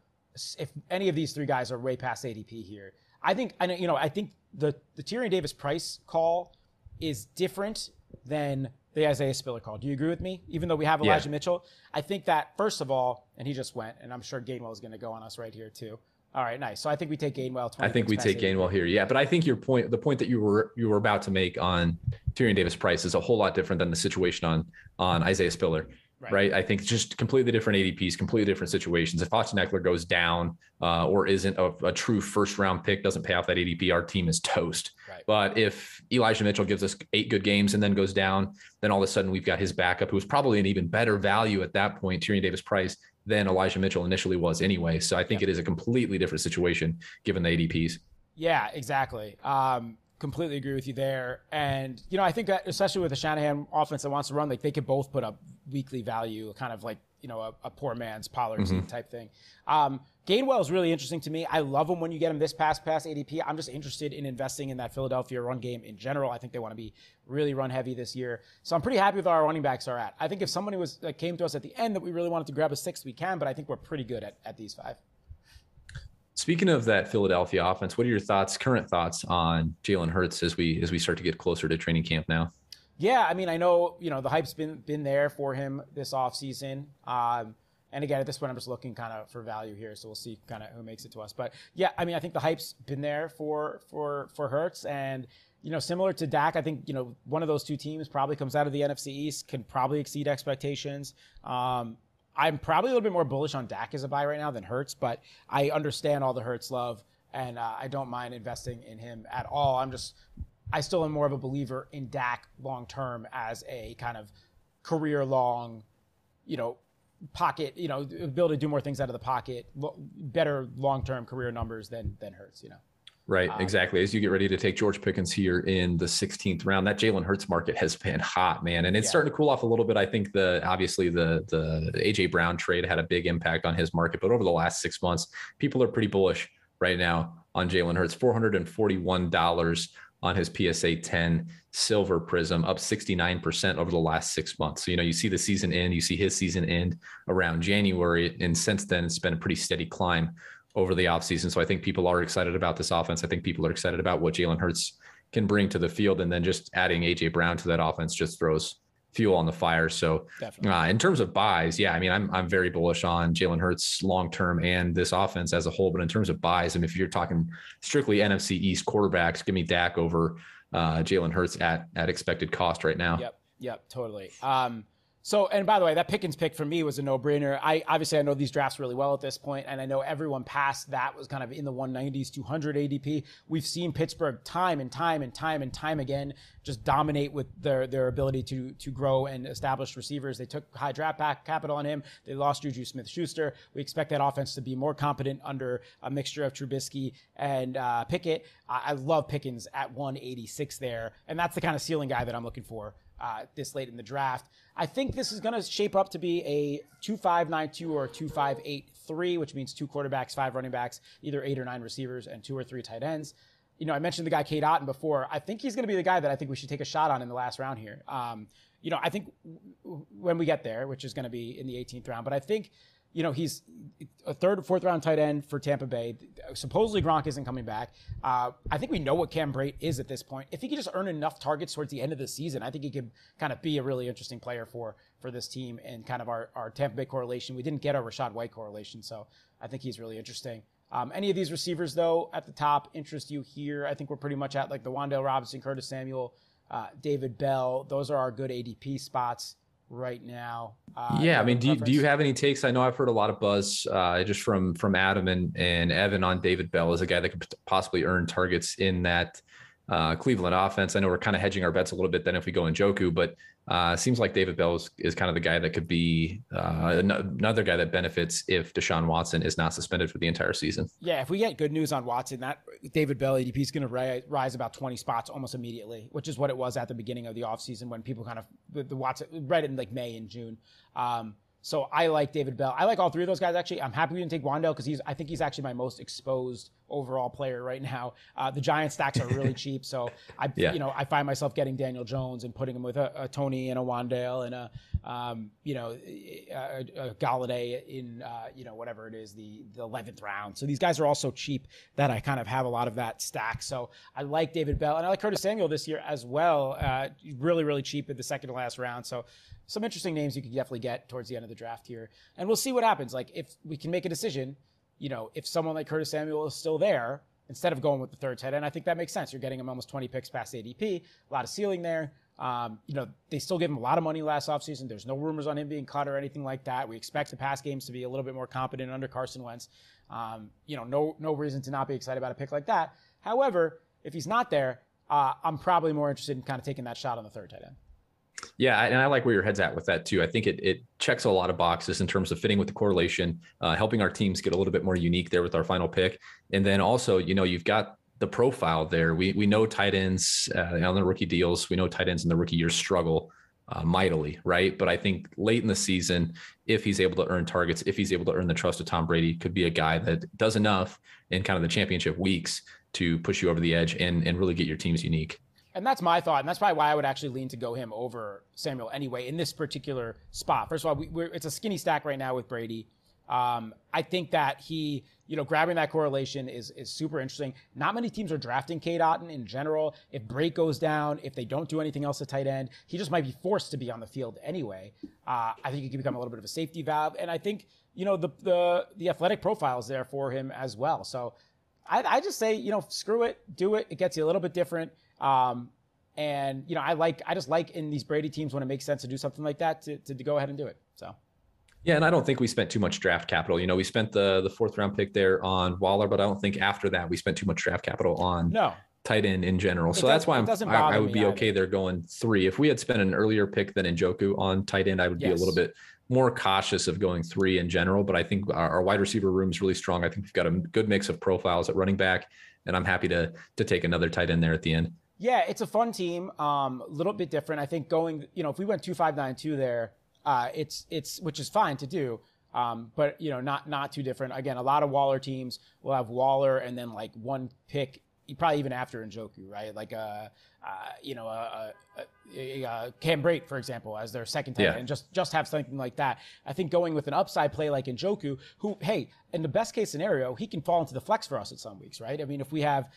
S2: if any of these three guys are way past ADP here. I think I know you know I think the the Tyrion Davis price call is different than the Isaiah Spiller call. Do you agree with me? Even though we have Elijah yeah. Mitchell, I think that first of all, and he just went, and I'm sure Gainwell is going to go on us right here too. All right, nice. So I think we take Gainwell.
S1: I think we take Gainwell here. Yeah, but I think your point, the point that you were you were about to make on Tyrion Davis Price is a whole lot different than the situation on on Isaiah Spiller. Right. right. I think just completely different ADPs, completely different situations. If Austin Ekeler goes down uh, or isn't a, a, true first round pick, doesn't pay off that ADP, our team is toast. But if Elijah Mitchell gives us eight good games and then goes down, then all of a sudden we've got his backup, who's probably an even better value at that point, Tyrion Davis Price, than Elijah Mitchell initially was anyway. So I think yep. it is a completely different situation given the ADPs.
S2: Yeah, exactly. Um, completely agree with you there. And, you know, I think that especially with the Shanahan offense that wants to run, like they could both put up weekly value, kind of like you know a, a poor man's Pollard mm-hmm. type thing. Um, Gainwell is really interesting to me. I love him when you get him this past past ADP. I'm just interested in investing in that Philadelphia run game in general. I think they want to be really run heavy this year. So I'm pretty happy with where our running backs are at. I think if somebody was uh, came to us at the end that we really wanted to grab a sixth, we can. But I think we're pretty good at, at these five.
S1: Speaking of that Philadelphia offense, what are your thoughts, current thoughts on Jalen Hurts as we as we start to get closer to training camp now?
S2: Yeah, I mean, I know you know the hype's been been there for him this offseason. Um, and again, at this point, I'm just looking kind of for value here, so we'll see kind of who makes it to us. But yeah, I mean, I think the hype's been there for for for Hurts, and you know, similar to Dak, I think you know one of those two teams probably comes out of the NFC East, can probably exceed expectations. Um, I'm probably a little bit more bullish on Dak as a buy right now than Hurts, but I understand all the Hurts love, and uh, I don't mind investing in him at all. I'm just, I still am more of a believer in Dak long term as a kind of career long, you know, pocket, you know, ability to do more things out of the pocket, better long term career numbers than than Hurts, you know.
S1: Right, um, exactly. As you get ready to take George Pickens here in the 16th round, that Jalen Hurts market has been hot, man, and it's yeah. starting to cool off a little bit. I think the obviously the the AJ Brown trade had a big impact on his market, but over the last six months, people are pretty bullish right now on Jalen Hurts. Four hundred and forty-one dollars on his PSA 10 silver prism, up 69% over the last six months. So, you know, you see the season end, you see his season end around January. And since then, it's been a pretty steady climb over the offseason. So I think people are excited about this offense. I think people are excited about what Jalen Hurts can bring to the field. And then just adding AJ Brown to that offense just throws fuel on the fire. So uh, in terms of buys, yeah, I mean, I'm, I'm very bullish on Jalen Hurts long-term and this offense as a whole, but in terms of buys, I mean, if you're talking strictly NFC East quarterbacks, give me Dak over uh, Jalen Hurts at, at expected cost right now.
S2: Yep. Yep. Totally. Um, so, and by the way, that Pickens pick for me was a no-brainer. I obviously I know these drafts really well at this point, and I know everyone past that was kind of in the 190s, 200 ADP. We've seen Pittsburgh time and time and time and time again just dominate with their their ability to to grow and establish receivers. They took high draft back capital on him. They lost Juju Smith-Schuster. We expect that offense to be more competent under a mixture of Trubisky and uh, Pickett. I, I love Pickens at 186 there, and that's the kind of ceiling guy that I'm looking for uh, this late in the draft. I think this is going to shape up to be a 2-5-9-2 or 2-5-8-3, which means two quarterbacks, five running backs, either eight or nine receivers, and two or three tight ends. You know, I mentioned the guy Cade Otton before. I think he's going to be the guy that I think we should take a shot on in the last round here. Um, you know, I think w- when we get there, which is going to be in the 18th round, but I think – you know, he's a third, or fourth round tight end for Tampa Bay. Supposedly Gronk isn't coming back. Uh, I think we know what Cam Brate is at this point. If he could just earn enough targets towards the end of the season, I think he could kind of be a really interesting player for for this team and kind of our, our Tampa Bay correlation. We didn't get our Rachaad White correlation, so I think he's really interesting. Um, any of these receivers, though, at the top interest you here? I think we're pretty much at like the Wan'Dale Robinson, Curtis Samuel, uh, David Bell. Those are our good ADP spots right now.
S1: Uh, yeah, I mean, do you, do you have any takes? I know I've heard a lot of buzz uh, just from from Adam and and Evan on David Bell as a guy that could possibly earn targets in that uh, Cleveland offense. I know we're kind of hedging our bets a little bit then if we go Njoku, but uh, seems like David Bell is, is, kind of the guy that could be uh, another guy that benefits if Deshaun Watson is not suspended for the entire season.
S2: Yeah, if we get good news on Watson, that David Bell ADP is going to rise, rise about 20 spots almost immediately, which is what it was at the beginning of the offseason when people kind of the, the Watson it in like May and June. Um, so I like David Bell. I like all three of those guys actually. I'm happy we didn't take Wan'Dale because he's I think he's actually my most exposed overall player right now. Uh, the Giant stacks are really cheap, so I yeah. you know I find myself getting Daniel Jones and putting him with a, a Toney and a Wan'Dale and a um, you know a, a Golladay in uh, you know whatever it is the the 11th round. So these guys are also cheap that I kind of have a lot of that stack. So I like David Bell and I like Curtis Samuel this year as well. Uh, really really cheap at the second to last round. So some interesting names you could definitely get towards the end of the draft here. And we'll see what happens. Like if we can make a decision, you know, if someone like Curtis Samuel is still there, instead of going with the third tight end, I think that makes sense. You're getting him almost 20 picks past ADP, a lot of ceiling there. Um, you know, they still gave him a lot of money last offseason. There's no rumors on him being cut or anything like that. We expect the pass games to be a little bit more competent under Carson Wentz. Um, you know, no no reason to not be excited about a pick like that. However, if he's not there, uh, I'm probably more interested in kind of taking that shot on the third tight end.
S1: Yeah, and I like where your head's at with that too. I think it it checks a lot of boxes in terms of fitting with the correlation, uh, helping our teams get a little bit more unique there with our final pick, and then also, you know, you've got the profile there. We we know tight ends uh, on the rookie deals. We know tight ends in the rookie years struggle uh, mightily, right? But I think late in the season, if he's able to earn targets, if he's able to earn the trust of Tom Brady, could be a guy that does enough in kind of the championship weeks to push you over the edge and and really get your teams unique.
S2: And that's my thought, and that's probably why I would actually lean to go him over Samuel anyway in this particular spot. First of all, we, it's a skinny stack right now with Brady. Um, I think that he, you know, grabbing that correlation is is super interesting. Not many teams are drafting Cade Otton in general. If Brate goes down, if they don't do anything else at tight end, he just might be forced to be on the field anyway. Uh, I think he can become a little bit of a safety valve, and I think you know the the the athletic profile is there for him as well. So I, I just say, you know, screw it, do it. It gets you a little bit different. Um, and you know, I like I just like in these Brady teams when it makes sense to do something like that to, to, to go ahead and do it. So.
S1: Yeah, and I don't think we spent too much draft capital. You know, we spent the the fourth round pick there on Waller, but I don't think after that we spent too much draft capital on
S2: no
S1: tight end in general. So that's why I'm, I, I, would be okay there going three. If we had spent an earlier pick than Njoku on tight end, I would yes. be a little bit more cautious of going three in general. But I think our, our wide receiver room is really strong. I think we've got a good mix of profiles at running back, and I'm happy to to take another tight end there at the end.
S2: Yeah, it's a fun team. Um, a little bit different. I think going, you know, if we went two five nine two there, uh, it's it's which is fine to do. Um, but you know, not not too different. Again, a lot of Waller teams will have Waller and then like one pick, probably even after Njoku, right? Like a, uh, uh, you know, a, a, a, Cam Brate, for example, as their second tight yeah. and just just have something like that. I think going with an upside play like Njoku, who, hey, in the best case scenario, he can fall into the flex for us at some weeks, right? I mean, if we have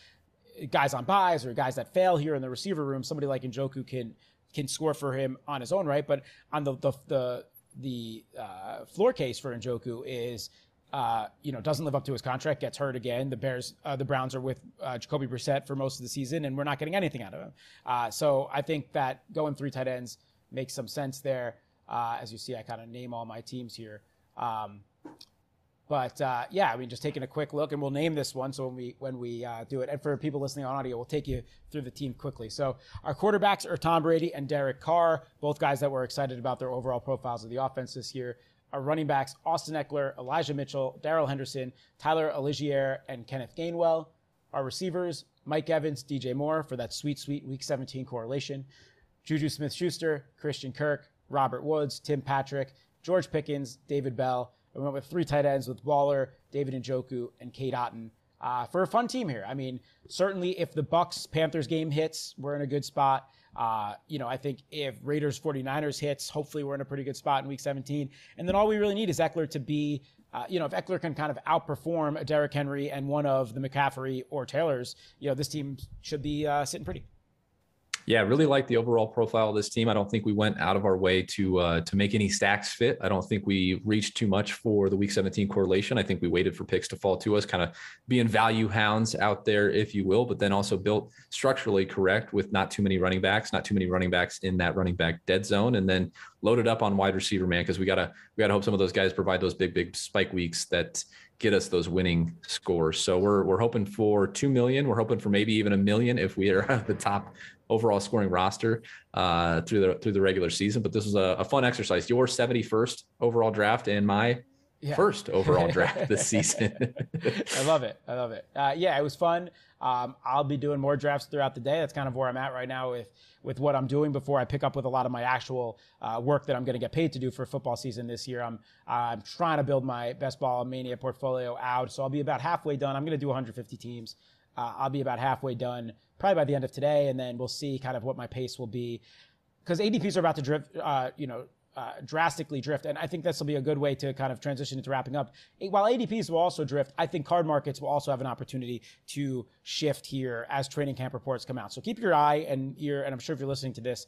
S2: guys on buys or guys that fail here in the receiver room, somebody like Njoku can can score for him on his own right. But on the the the, the uh, floor case for Njoku is. Uh, you know, doesn't live up to his contract, gets hurt again. The Bears, uh, the Browns are with uh, Jacoby Brissett for most of the season, and we're not getting anything out of him. Uh, so I think that going three tight ends makes some sense there. Uh, as you see, I kind of name all my teams here. Um, but uh, yeah, I mean, just taking a quick look, and we'll name this one. So when we when we uh, do it, and for people listening on audio, we'll take you through the team quickly. So our quarterbacks are Tom Brady and Derek Carr, both guys that we're excited about their overall profiles of the offense this year. Our running backs: Austin Ekeler, Elijah Mitchell, Darrell Henderson, Tyler Allgeier, and Kenneth Gainwell. Our receivers: Mike Evans, DJ Moore for that sweet, sweet Week 17 correlation. Juju Smith-Schuster, Christian Kirk, Robert Woods, Tim Patrick, George Pickens, David Bell we went with three tight ends with Waller, David Njoku, and Cade Otton. Uh, for a fun team here. I mean, certainly if the Bucks Panthers game hits, we're in a good spot. Uh, you know, I think if Raiders 49ers hits, hopefully we're in a pretty good spot in week 17. And then all we really need is Ekeler to be, uh, you know, if Ekeler can kind of outperform Derrick Henry and one of the McCaffrey or Taylors, you know, this team should be uh, sitting pretty
S1: yeah, really like the overall profile of this team. I don't think we went out of our way to uh, to make any stacks fit. I don't think we reached too much for the Week 17 correlation. I think we waited for picks to fall to us, kind of being value hounds out there, if you will, but then also built structurally correct with not too many running backs, not too many running backs in that running back dead zone, and then loaded up on wide receiver man because we gotta we gotta hope some of those guys provide those big big spike weeks that get us those winning scores. So we're we're hoping for two million. We're hoping for maybe even a million if we are at the top overall scoring roster uh, through the through the regular season. But this was a, a fun exercise. Your 71st overall draft and my yeah. first overall draft this season.
S2: I love it. I love it. Uh, yeah, it was fun. Um, I'll be doing more drafts throughout the day. That's kind of where I'm at right now with with what I'm doing before I pick up with a lot of my actual uh, work that I'm going to get paid to do for football season this year. I'm I'm trying to build my best ball mania portfolio out, so I'll be about halfway done. I'm going to do 150 teams. Uh, I'll be about halfway done probably by the end of today, and then we'll see kind of what my pace will be because ADPs are about to drift, uh, you know, uh, drastically drift. And I think this will be a good way to kind of transition into wrapping up. While ADPs will also drift, I think card markets will also have an opportunity to shift here as training camp reports come out. So keep your eye and ear, and I'm sure if you're listening to this,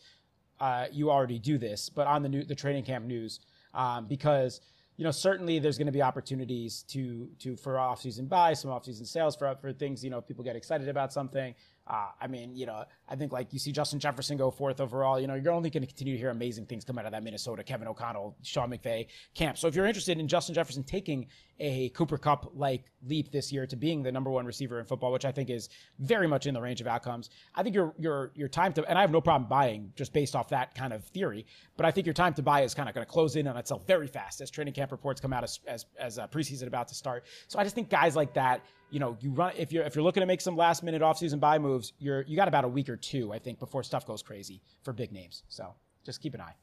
S2: uh, you already do this, but on the new, the training camp news, um, because you know certainly there's going to be opportunities to to for off season buys, some off season sales for for things. You know, if people get excited about something. Uh, I mean, you know, I think like you see Justin Jefferson go fourth overall. You know, you're only going to continue to hear amazing things come out of that Minnesota, Kevin O'Connell, Sean McVay camp. So if you're interested in Justin Jefferson taking a Cooper Kupp like leap this year to being the number one receiver in football, which I think is very much in the range of outcomes. I think your your your time to and I have no problem buying just based off that kind of theory, but I think your time to buy is kind of going to close in on itself very fast as training camp reports come out as as, as uh, preseason about to start. So I just think guys like that, you know, you run if you're if you're looking to make some last minute offseason buy moves, you're you got about a week or two, I think, before stuff goes crazy for big names. So just keep an eye.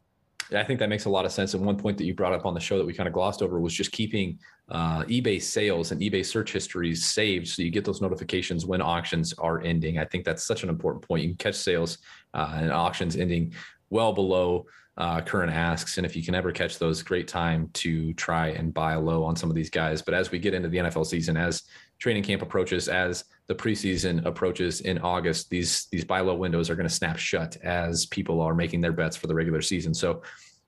S1: Yeah, I think that makes a lot of sense. And one point that you brought up on the show that we kind of glossed over was just keeping uh, eBay sales and eBay search histories saved so you get those notifications when auctions are ending. I think that's such an important point. You can catch sales uh, and auctions ending well below uh, current asks. And if you can ever catch those, great time to try and buy low on some of these guys. But as we get into the NFL season, as training camp approaches, as the preseason approaches in August, these these buy low windows are going to snap shut as people are making their bets for the regular season. So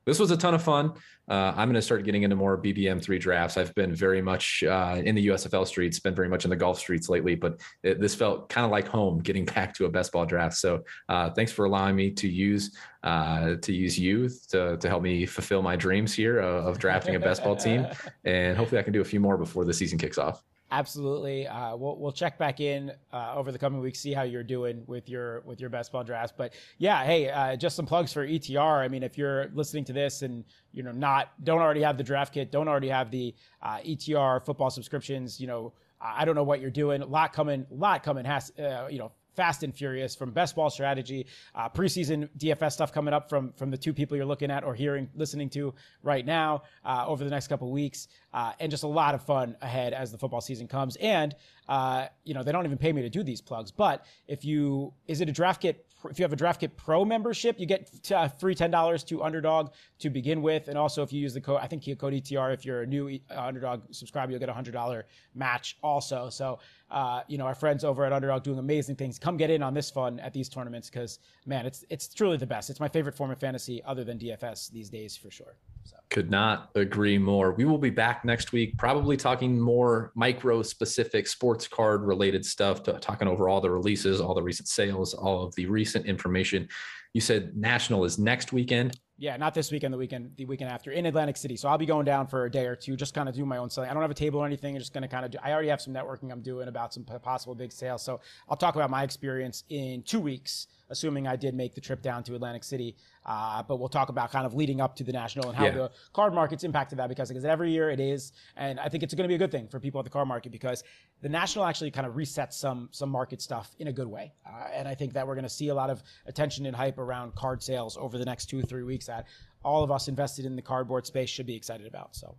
S1: this was a ton of fun. Uh, I'm going to start getting into more BBM three drafts. I've been very much uh, in the USFL streets, been very much in the golf streets lately, but it, this felt kind of like home getting back to a best ball draft. So uh, thanks for allowing me to use uh, to use you to, to help me fulfill my dreams here of, of drafting a best ball team. And hopefully I can do a few more before the season kicks off
S2: absolutely. Uh, we'll we'll check back in uh, over the coming weeks, see how you're doing with your with your best ball drafts. But yeah, hey, uh, just some plugs for ETR. I mean, if you're listening to this and you know not don't already have the draft kit, don't already have the uh, ETR football subscriptions, you know. I don't know what you're doing. A lot coming, lot coming. Has uh, you know fast and furious from best ball strategy, uh, preseason DFS stuff coming up from from the two people you're looking at or hearing, listening to right now uh, over the next couple weeks, uh, and just a lot of fun ahead as the football season comes. And uh, you know they don't even pay me to do these plugs, but if you is it a draft kit if you have a DraftKit Pro membership, you get uh, free ten dollars to Underdog to begin with, and also if you use the code, I think code ETR, if you're a new uh, Underdog subscriber, you'll get a hundred dollar match also. So, uh, you know, our friends over at Underdog doing amazing things. Come get in on this fun at these tournaments because man, it's it's truly the best. It's my favorite form of fantasy other than DFS these days for sure.
S1: So. Could not agree more. We will be back next week, probably talking more micro specific sports card related stuff, talking over all the releases, all the recent sales, all of the recent information. You said national is next weekend.
S2: Yeah, not this weekend, the weekend, the weekend after in Atlantic City. So I'll be going down for a day or two, just kind of do my own selling. I don't have a table or anything. I'm just going to kind of do, I already have some networking I'm doing about some possible big sales. So I'll talk about my experience in two weeks assuming I did make the trip down to Atlantic City. Uh, but we'll talk about kind of leading up to the national and how yeah. the card market's impacted that because, because every year it is, and I think it's going to be a good thing for people at the card market because the national actually kind of resets some some market stuff in a good way, uh, and I think that we're going to see a lot of attention and hype around card sales over the next two or three weeks that all of us invested in the cardboard space should be excited about. So.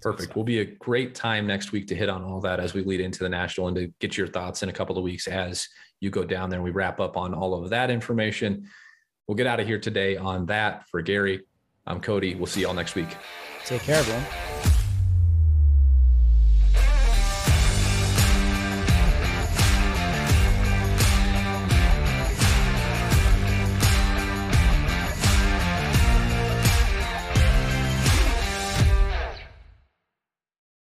S1: Perfect. We'll be a great time next week to hit on all that as we lead into the national and to get your thoughts in a couple of weeks as you go down there and we wrap up on all of that information. We'll get out of here today on that. For Gary, I'm Cody. We'll see y'all next week.
S2: Take care, everyone.